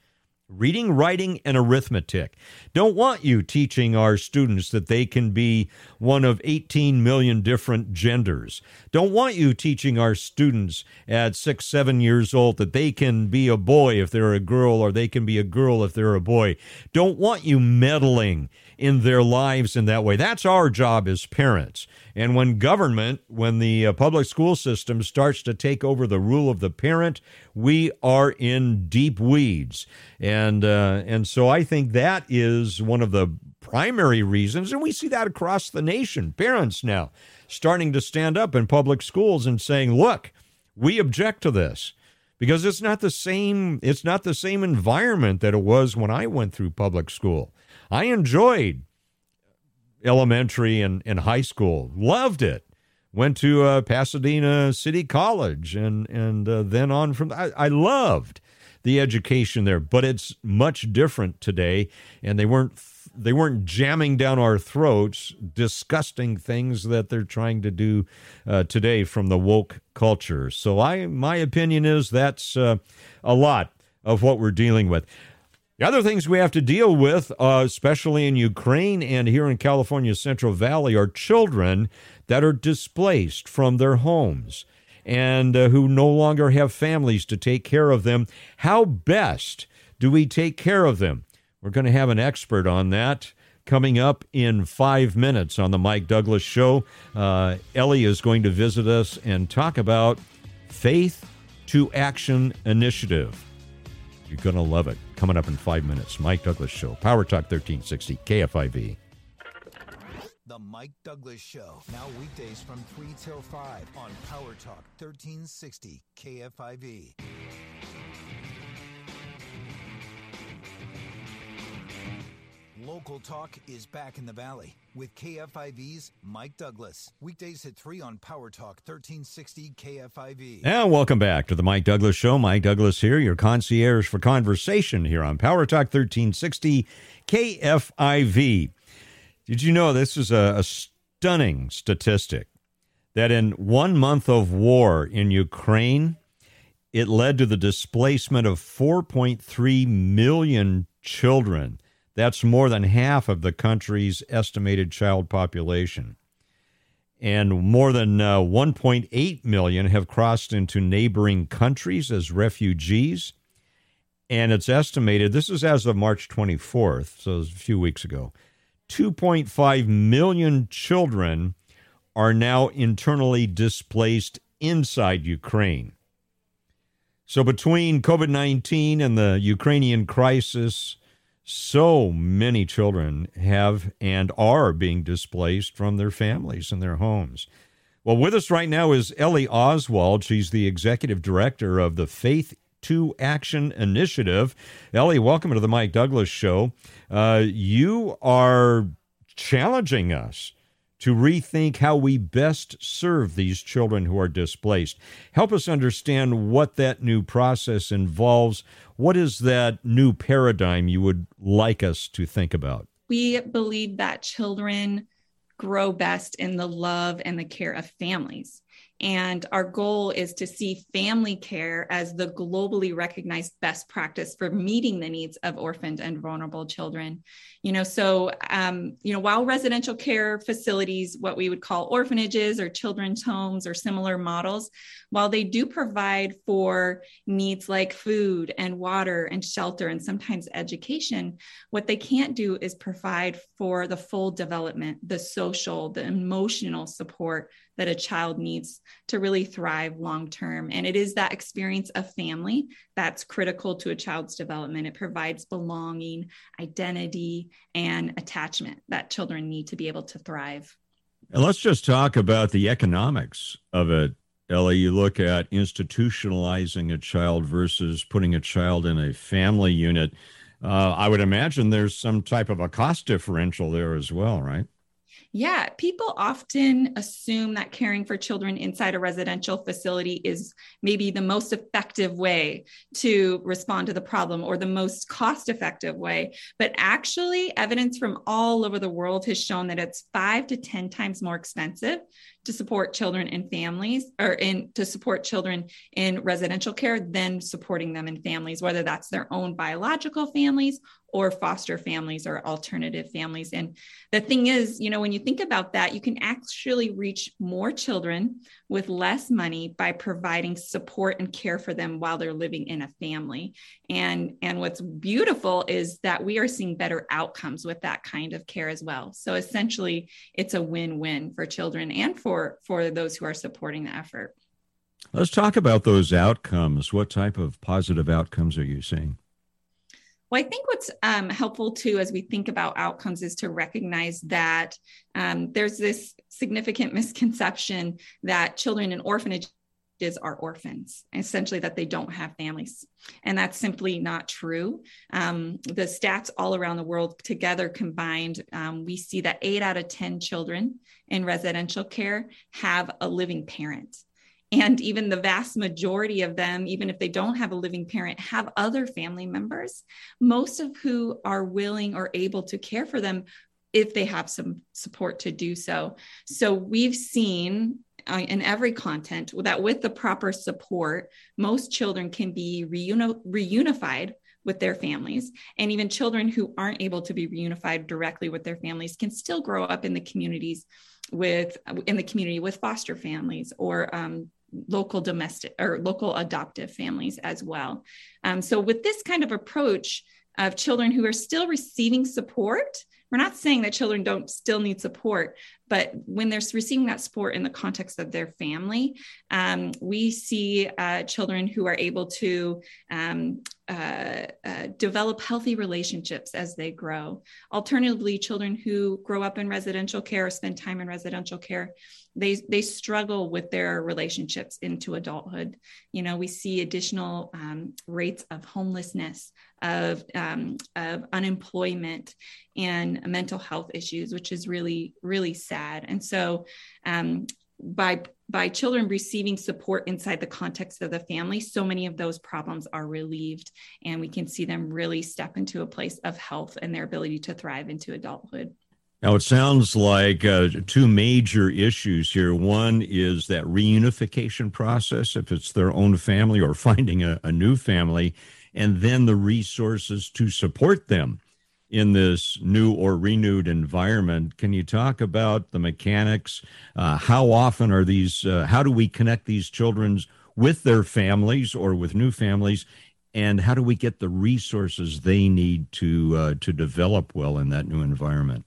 reading, writing, and arithmetic. Don't want you teaching our students that they can be one of 18 million different genders. Don't want you teaching our students at six, seven years old that they can be a boy if they're a girl or they can be a girl if they're a boy. Don't want you meddling in their lives in that way. That's our job as parents. And when government, when the uh, public school system starts to take over the rule of the parent, we are in deep weeds. And uh, and so I think that is one of the primary reasons, and we see that across the nation. Parents now starting to stand up in public schools and saying, "Look, we object to this." Because it's not the same it's not the same environment that it was when I went through public school. I enjoyed elementary and, and high school, loved it. Went to uh, Pasadena City College and and uh, then on from I, I loved the education there, but it's much different today, and they weren't they weren't jamming down our throats, disgusting things that they're trying to do uh, today from the woke culture. So I my opinion is that's uh, a lot of what we're dealing with. The other things we have to deal with, uh, especially in Ukraine and here in California's Central Valley, are children that are displaced from their homes and uh, who no longer have families to take care of them. How best do we take care of them? We're going to have an expert on that coming up in five minutes on the Mike Douglass Show. Uh, Ellie is going to visit us and talk about Faith to Action Initiative. You're going to love it. Coming up in five minutes, Mike Douglass Show, Power Talk 1360, KFIV. The Mike Douglass Show, now weekdays from 3 till 5 on Power Talk 1360, KFIV. Local Talk is back in the Valley with KFIV's Mike Douglass. Weekdays at 3 on Power Talk 1360 KFIV. And welcome back to the Mike Douglass Show. Mike Douglass here, your concierge for conversation here on Power Talk 1360 KFIV. Did you know this is a, a stunning statistic that in one month of war in Ukraine, it led to the displacement of 4.3 million children. That's more than half of the country's estimated child population. And more than uh, 1.8 million have crossed into neighboring countries as refugees. And it's estimated, this is as of March 24th, so a few weeks ago, 2.5 million children are now internally displaced inside Ukraine. So, between COVID 19 and the Ukrainian crisis, so many children have and are being displaced from their families and their homes. Well, with us right now is Ellie Oswald. She's the executive director of the Faith to Action Initiative. Ellie, welcome to the Mike Douglass Show. Uh, you are challenging us to rethink how we best serve these children who are displaced. Help us understand what that new process involves. What is that new paradigm you would like us to think about? We believe that children grow best in the love and the care of families. And our goal is to see family care as the globally recognized best practice for meeting the needs of orphaned and vulnerable children. You know, so, um, you know, while residential care facilities, what we would call orphanages or children's homes or similar models, while they do provide for needs like food and water and shelter and sometimes education, what they can't do is provide for the full development, the social, the emotional support that a child needs to really thrive long term. And it is that experience of family that's critical to a child's development. It provides belonging, identity, and attachment that children need to be able to thrive. And let's just talk about the economics of it. Ellie, you look at institutionalizing a child versus putting a child in a family unit. Uh, I would imagine there's some type of a cost differential there as well, right? Yeah, people often assume that caring for children inside a residential facility is maybe the most effective way to respond to the problem or the most cost effective way. But actually, evidence from all over the world has shown that it's five to 10 times more expensive to support children and families or in to support children in residential care than supporting them in families whether that's their own biological families or foster families or alternative families. And the thing is you know when you think about that you can actually reach more children with less money by providing support and care for them while they're living in a family. And and what's beautiful is that we are seeing better outcomes with that kind of care as well. So essentially it's a win-win for children and for for those who are supporting the effort. Let's talk about those outcomes. What type of positive outcomes are you seeing well, I think what's um, helpful too, as we think about outcomes, is to recognize that um, there's this significant misconception that children in orphanages are orphans, essentially that they don't have families. And that's simply not true. Um, the stats all around the world together combined, um, we see that eight out of 10 children in residential care have a living parent. And even the vast majority of them, even if they don't have a living parent, have other family members, most of who are willing or able to care for them if they have some support to do so. So we've seen uh, in every content that with the proper support, most children can be reuni- reunified with their families. And even children who aren't able to be reunified directly with their families can still grow up in the communities with in the community with foster families or um, local domestic or local adoptive families as well. Um, so, with this kind of approach of children who are still receiving support, we're not saying that children don't still need support, but when they're receiving that support in the context of their family, um, we see uh, children who are able to um, uh, uh, develop healthy relationships as they grow. Alternatively, children who grow up in residential care or spend time in residential care they they struggle with their relationships into adulthood you know we see additional um, rates of homelessness of um, of unemployment and mental health issues which is really really sad and so um, by by children receiving support inside the context of the family so many of those problems are relieved and we can see them really step into a place of health and their ability to thrive into adulthood now, it sounds like uh, two major issues here. One is that reunification process, if it's their own family or finding a, a new family. and then the resources to support them in this new or renewed environment. Can you talk about the mechanics? Uh, how often are these, uh, how do we connect these children with their families or with new families? And how do we get the resources they need to uh, to develop well in that new environment?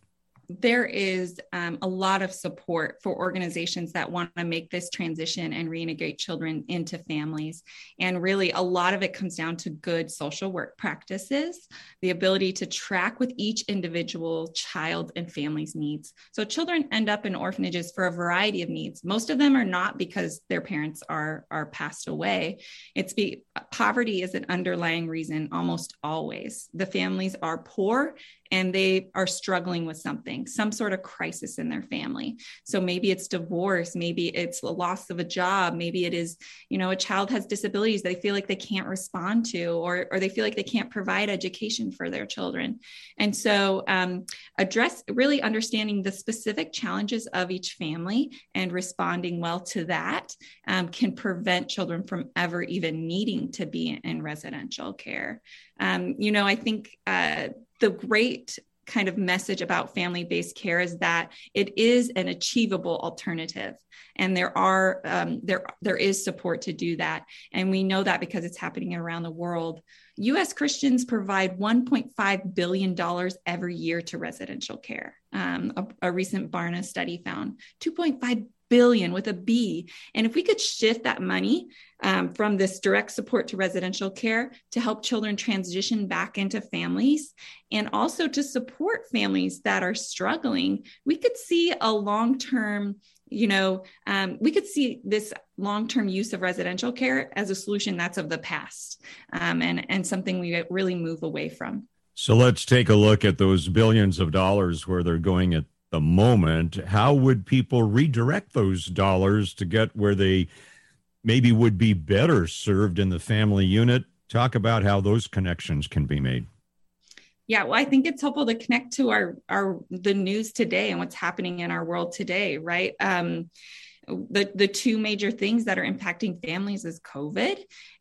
There is um, a lot of support for organizations that want to make this transition and reintegrate children into families. And really, a lot of it comes down to good social work practices, the ability to track with each individual child and family's needs. So, children end up in orphanages for a variety of needs. Most of them are not because their parents are, are passed away, it's be, poverty is an underlying reason almost always. The families are poor and they are struggling with something, some sort of crisis in their family. So maybe it's divorce, maybe it's the loss of a job, maybe it is, you know, a child has disabilities they feel like they can't respond to, or, or they feel like they can't provide education for their children. And so um, address really understanding the specific challenges of each family and responding well to that um, can prevent children from ever even needing to be in residential care. Um, you know, I think uh, the great kind of message about family based care is that it is an achievable alternative. And there are um, there there is support to do that. And we know that because it's happening around the world. Us christians provide 1.5 billion dollars every year to residential care. Um, a, a recent barna study found 2.5 billion with a B. And if we could shift that money um, from this direct support to residential care to help children transition back into families and also to support families that are struggling, we could see a long term you know, um, we could see this long-term use of residential care as a solution that's of the past, um, and and something we really move away from. So let's take a look at those billions of dollars where they're going at the moment, how would people redirect those dollars to get where they maybe would be better served in the family unit? Talk about how those connections can be made. Yeah, well, I think it's helpful to connect to our our the news today and what's happening in our world today, right? Um, the the two major things that are impacting families is COVID,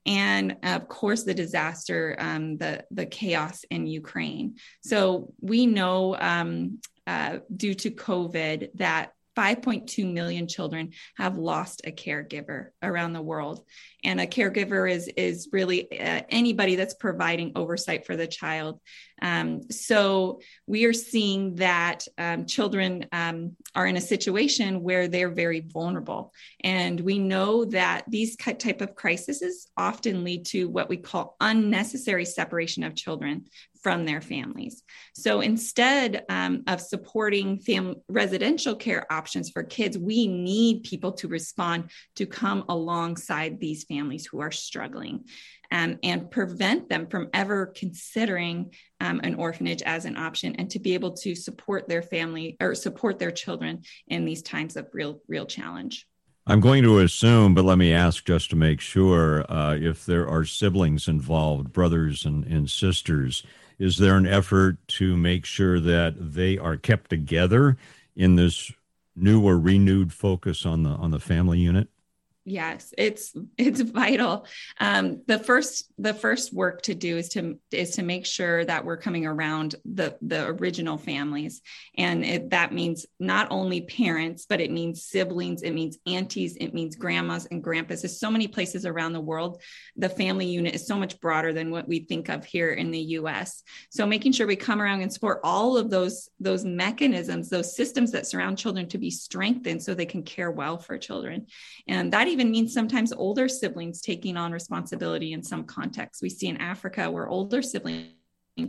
and of course the disaster, um, the the chaos in Ukraine. So we know um, uh, due to COVID that 5.2 million children have lost a caregiver around the world. And a caregiver is is really uh, anybody that's providing oversight for the child. Um, so we are seeing that um, children um, are in a situation where they're very vulnerable. And we know that these type of crises often lead to what we call unnecessary separation of children from their families. So instead um, of supporting fam- residential care options for kids, we need people to respond to come alongside these families who are struggling. Um, and prevent them from ever considering um, an orphanage as an option and to be able to support their family or support their children in these times of real real challenge i'm going to assume but let me ask just to make sure uh, if there are siblings involved brothers and, and sisters is there an effort to make sure that they are kept together in this new or renewed focus on the on the family unit? Yes it's it's vital. Um, the first the first work to do is to is to make sure that we're coming around the the original families. And it, that means not only parents but it means siblings it means aunties it means grandmas and grandpas. There's so many places around the world. The family unit is so much broader than what we think of here in the us so making sure we come around and support all of those those mechanisms those systems that surround children to be strengthened so they can care well for children. And that even means sometimes older siblings taking on responsibility in some contexts. We see in Africa where older siblings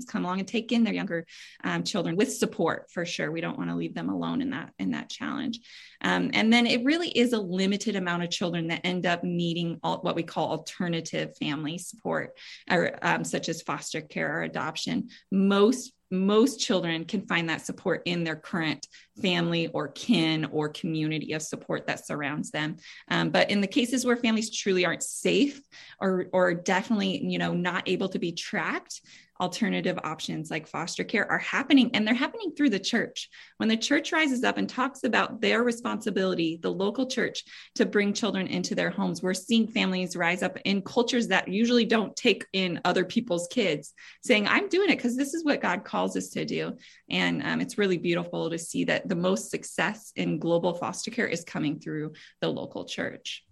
come along and take in their younger um, children with support for sure. We don't want to leave them alone in that in that challenge. Um, and then it really is a limited amount of children that end up needing all, what we call alternative family support or um, such as foster care or adoption. Most most children can find that support in their current family or kin or community of support that surrounds them. Um, but in the cases where families truly aren't safe or, or definitely, you know, not able to be tracked, alternative options like foster care are happening and they're happening through the church. When the church rises up and talks about their responsibility, the local church, to bring children into their homes, we're seeing families rise up in cultures that usually don't take in other people's kids, saying, I'm doing it because this is what God calls us to do. And um, it's really beautiful to see that the most success in global foster care is coming through the local church.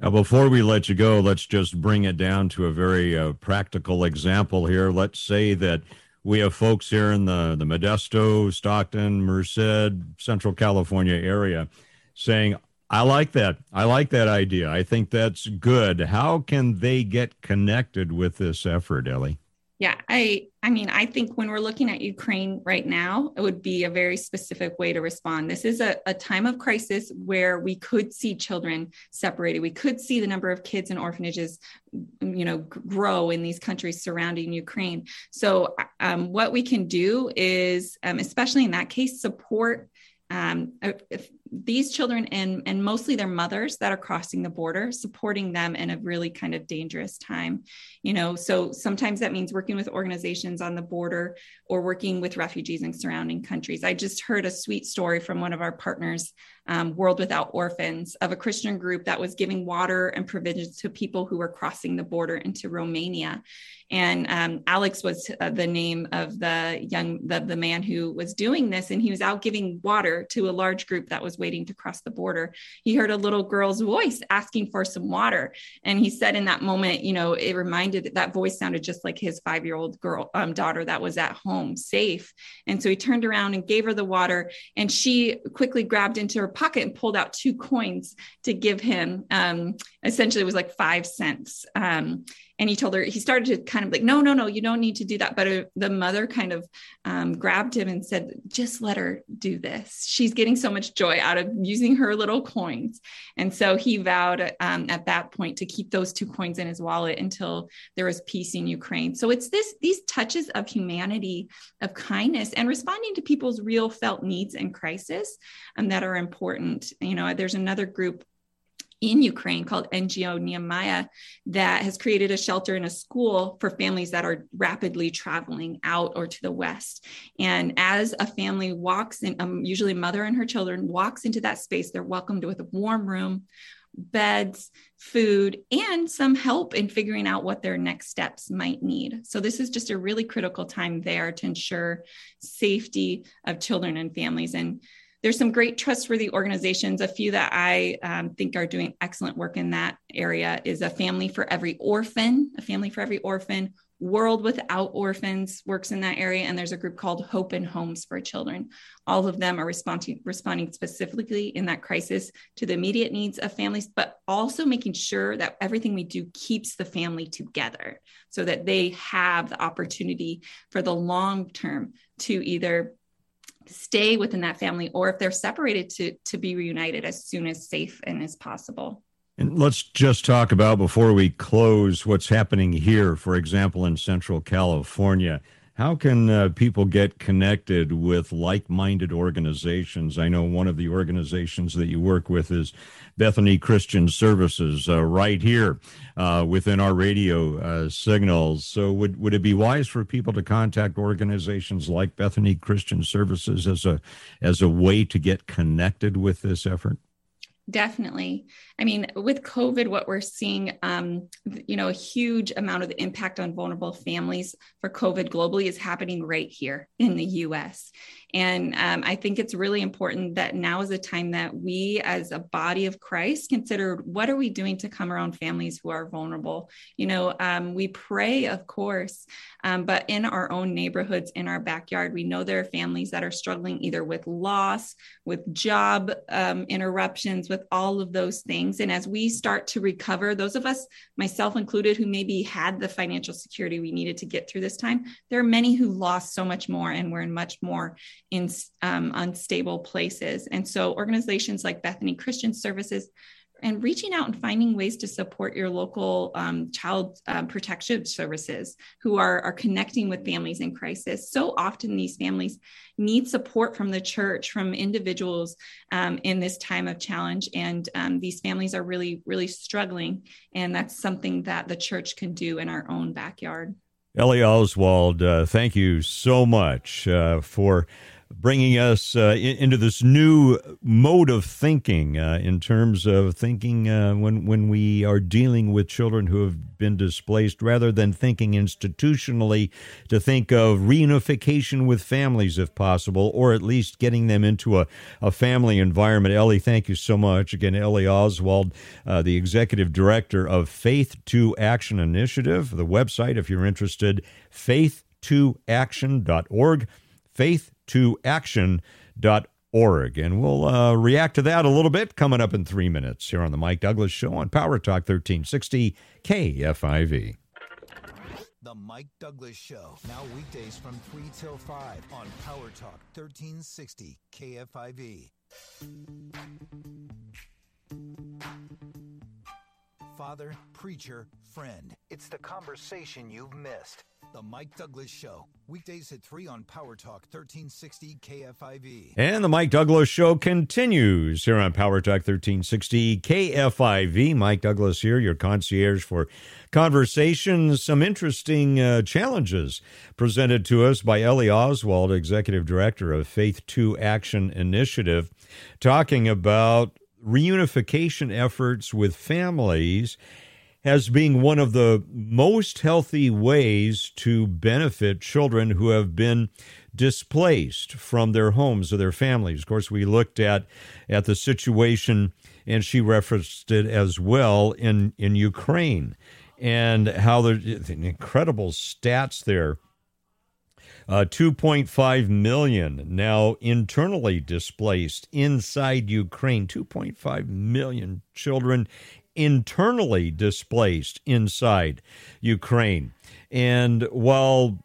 Now, before we let you go, let's just bring it down to a very uh, practical example here. Let's say that we have folks here in the, the Modesto, Stockton, Merced, Central California area saying, I like that. I like that idea. I think that's good. How can they get connected with this effort, Ellie? Yeah, I I mean, I think when we're looking at Ukraine right now, it would be a very specific way to respond. This is a, a time of crisis where we could see children separated. We could see the number of kids in orphanages, you know, grow in these countries surrounding Ukraine. So, um, what we can do is, um, especially in that case, support um, if these children and and mostly their mothers that are crossing the border supporting them in a really kind of dangerous time you know? So sometimes that means working with organizations on the border or working with refugees in surrounding countries. I just heard a sweet story from one of our partners um, world without orphans of a christian group that was giving water and provisions to people who were crossing the border into romania and um, Alex was uh, the name of the young the, the man who was doing this, and he was out giving water to a large group that was waiting to cross the border. He heard a little girl's voice asking for some water, and he said in that moment, you know, it reminded that voice sounded just like his five year old girl um, daughter that was at home safe. And so he turned around and gave her the water, and she quickly grabbed into her pocket and pulled out two coins to give him. Um, essentially, it was like five cents. Um, and he told her he started to kind of like no no no you don't need to do that. But uh, the mother kind of um, grabbed him and said just let her do this. She's getting so much joy out of using her little coins. And so he vowed um, at that point to keep those two coins in his wallet until there was peace in ukraine. So it's this these touches of humanity of kindness and responding to people's real felt needs and crisis um, that are important. You know there's another group in Ukraine called NGO Nehemiah that has created a shelter and a school for families that are rapidly traveling out or to the west. And as a family walks in, um, usually mother and her children walks into that space, they're welcomed with a warm room, beds, food, and some help in figuring out what their next steps might need. So, this is just a really critical time there to ensure safety of children and families. And there's some great trustworthy organizations. A few that I um, think are doing excellent work in that area is a family for every orphan, a family for every orphan. World Without Orphans works in that area, and there's a group called Hope and Homes for Children. All of them are responding responding specifically in that crisis to the immediate needs of families, but also making sure that everything we do keeps the family together, so that they have the opportunity for the long term to either stay within that family or if they're separated to to be reunited as soon as safe and as possible. And let's just talk about before we close what's happening here for example in central california how can uh, people get connected with like minded organizations? I know one of the organizations that you work with is Bethany Christian Services, uh, right here uh, within our radio uh, signals. So, would, would it be wise for people to contact organizations like Bethany Christian Services as a, as a way to get connected with this effort? Definitely. I mean, with COVID, what we're seeing, um, you know, a huge amount of the impact on vulnerable families for COVID globally is happening right here in the US. And um, I think it's really important that now is a time that we, as a body of Christ, consider what are we doing to come around families who are vulnerable. You know, um, we pray, of course, um, but in our own neighborhoods, in our backyard, we know there are families that are struggling either with loss, with job um, interruptions, with all of those things. And as we start to recover, those of us, myself included, who maybe had the financial security we needed to get through this time, there are many who lost so much more and were in much more in um, unstable places. And so organizations like Bethany Christian Services and reaching out and finding ways to support your local um, child um, protection services who are, are connecting with families in crisis. So often these families need support from the church, from individuals um, in this time of challenge. And um, these families are really, really struggling. And that's something that the church can do in our own backyard. Ellie Oswald, uh, thank you so much uh, for bringing us uh, in, into this new mode of thinking uh, in terms of thinking uh, when when we are dealing with children who have been displaced, rather than thinking institutionally, to think of reunification with families if possible, or at least getting them into a, a family environment. Ellie, thank you so much again. Ellie Oswald, uh, the executive director of Faith to Action Initiative. The website, if you're interested, faith2action.org. Faith to action.org. And we'll uh, react to that a little bit coming up in three minutes here on the Mike Douglass Show on Power Talk 1360 KFIV. The Mike Douglass Show, now weekdays from 3 till 5 on Power Talk 1360 KFIV. Father, preacher, friend. It's the conversation you've missed. The Mike Douglass Show, weekdays at 3 on Power Talk 1360 KFIV. And the Mike Douglass Show continues here on Power Talk 1360 KFIV. Mike Douglass here, your concierge for conversations, some interesting uh, challenges presented to us by Ellie Oswald, Executive Director of Faith to Action Initiative, talking about reunification efforts with families as being one of the most healthy ways to benefit children who have been displaced from their homes or their families. Of course, we looked at at the situation, and she referenced it as well in in Ukraine, and how there's incredible stats there. Uh, 2.5 million now internally displaced inside Ukraine. 2.5 million children internally displaced inside Ukraine. And while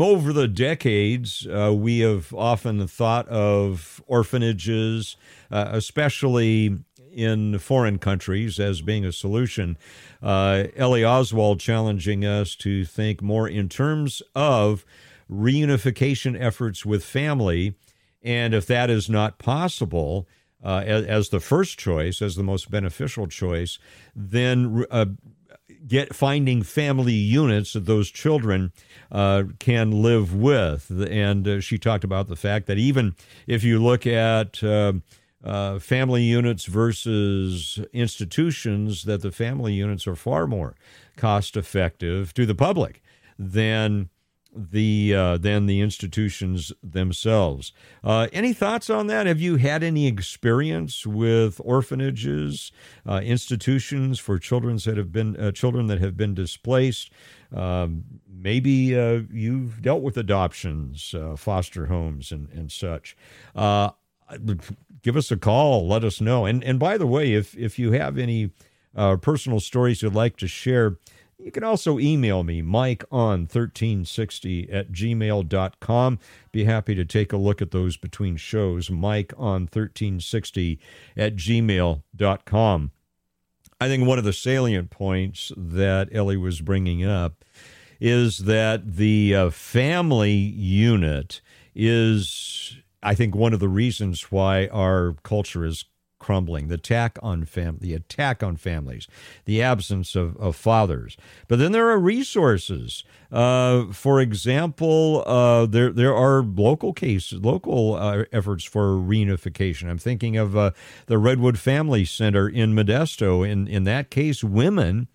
over the decades, uh, we have often thought of orphanages, uh, especially in foreign countries, as being a solution. Uh, Ellie Oswald challenging us to think more in terms of reunification efforts with family. And if that is not possible, uh, as, as, the first choice, as the most beneficial choice, then uh, get finding family units that those children uh, can live with. And uh, she talked about the fact that even if you look at uh, uh, family units versus institutions, that the family units are far more cost effective to the public than the uh, than the institutions themselves. Uh, any thoughts on that? Have you had any experience with orphanages, uh, institutions for children that have been uh, children that have been displaced? Um, maybe uh, you've dealt with adoptions, uh, foster homes, and and such. give us a call. Let us know. And and by the way, if if you have any personal stories you'd like to share you can also email me, Mike on 1360 at gmail.com. Be happy to take a look at those between shows, Mike on 1360 at gmail.com. I think one of the salient points that Ellie was bringing up is that the uh, family unit is, I think, one of the reasons why our culture is crumbling, the attack on fam- the attack on families, the absence of, of fathers. But then there are resources. Uh, for example, uh, there there are local cases, local uh, efforts for reunification. I'm thinking of uh, the Redwood Family Center in Modesto. In in that case, women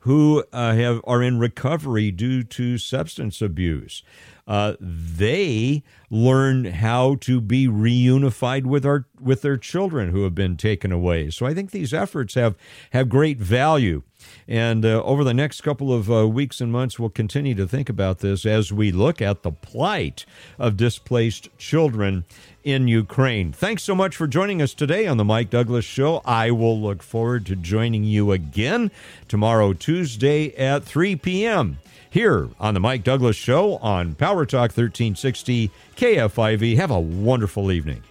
who uh, have are in recovery due to substance abuse uh, they learn how to be reunified with our with their children who have been taken away. So I think these efforts have have great value. And uh, over the next couple of uh, weeks and months, we'll continue to think about this as we look at the plight of displaced children in Ukraine. Thanks so much for joining us today on the Mike Douglass Show. I will look forward to joining you again tomorrow, Tuesday at 3 p.m here on the Mike Douglass Show on Power Talk 1360 KFIV. Have a wonderful evening.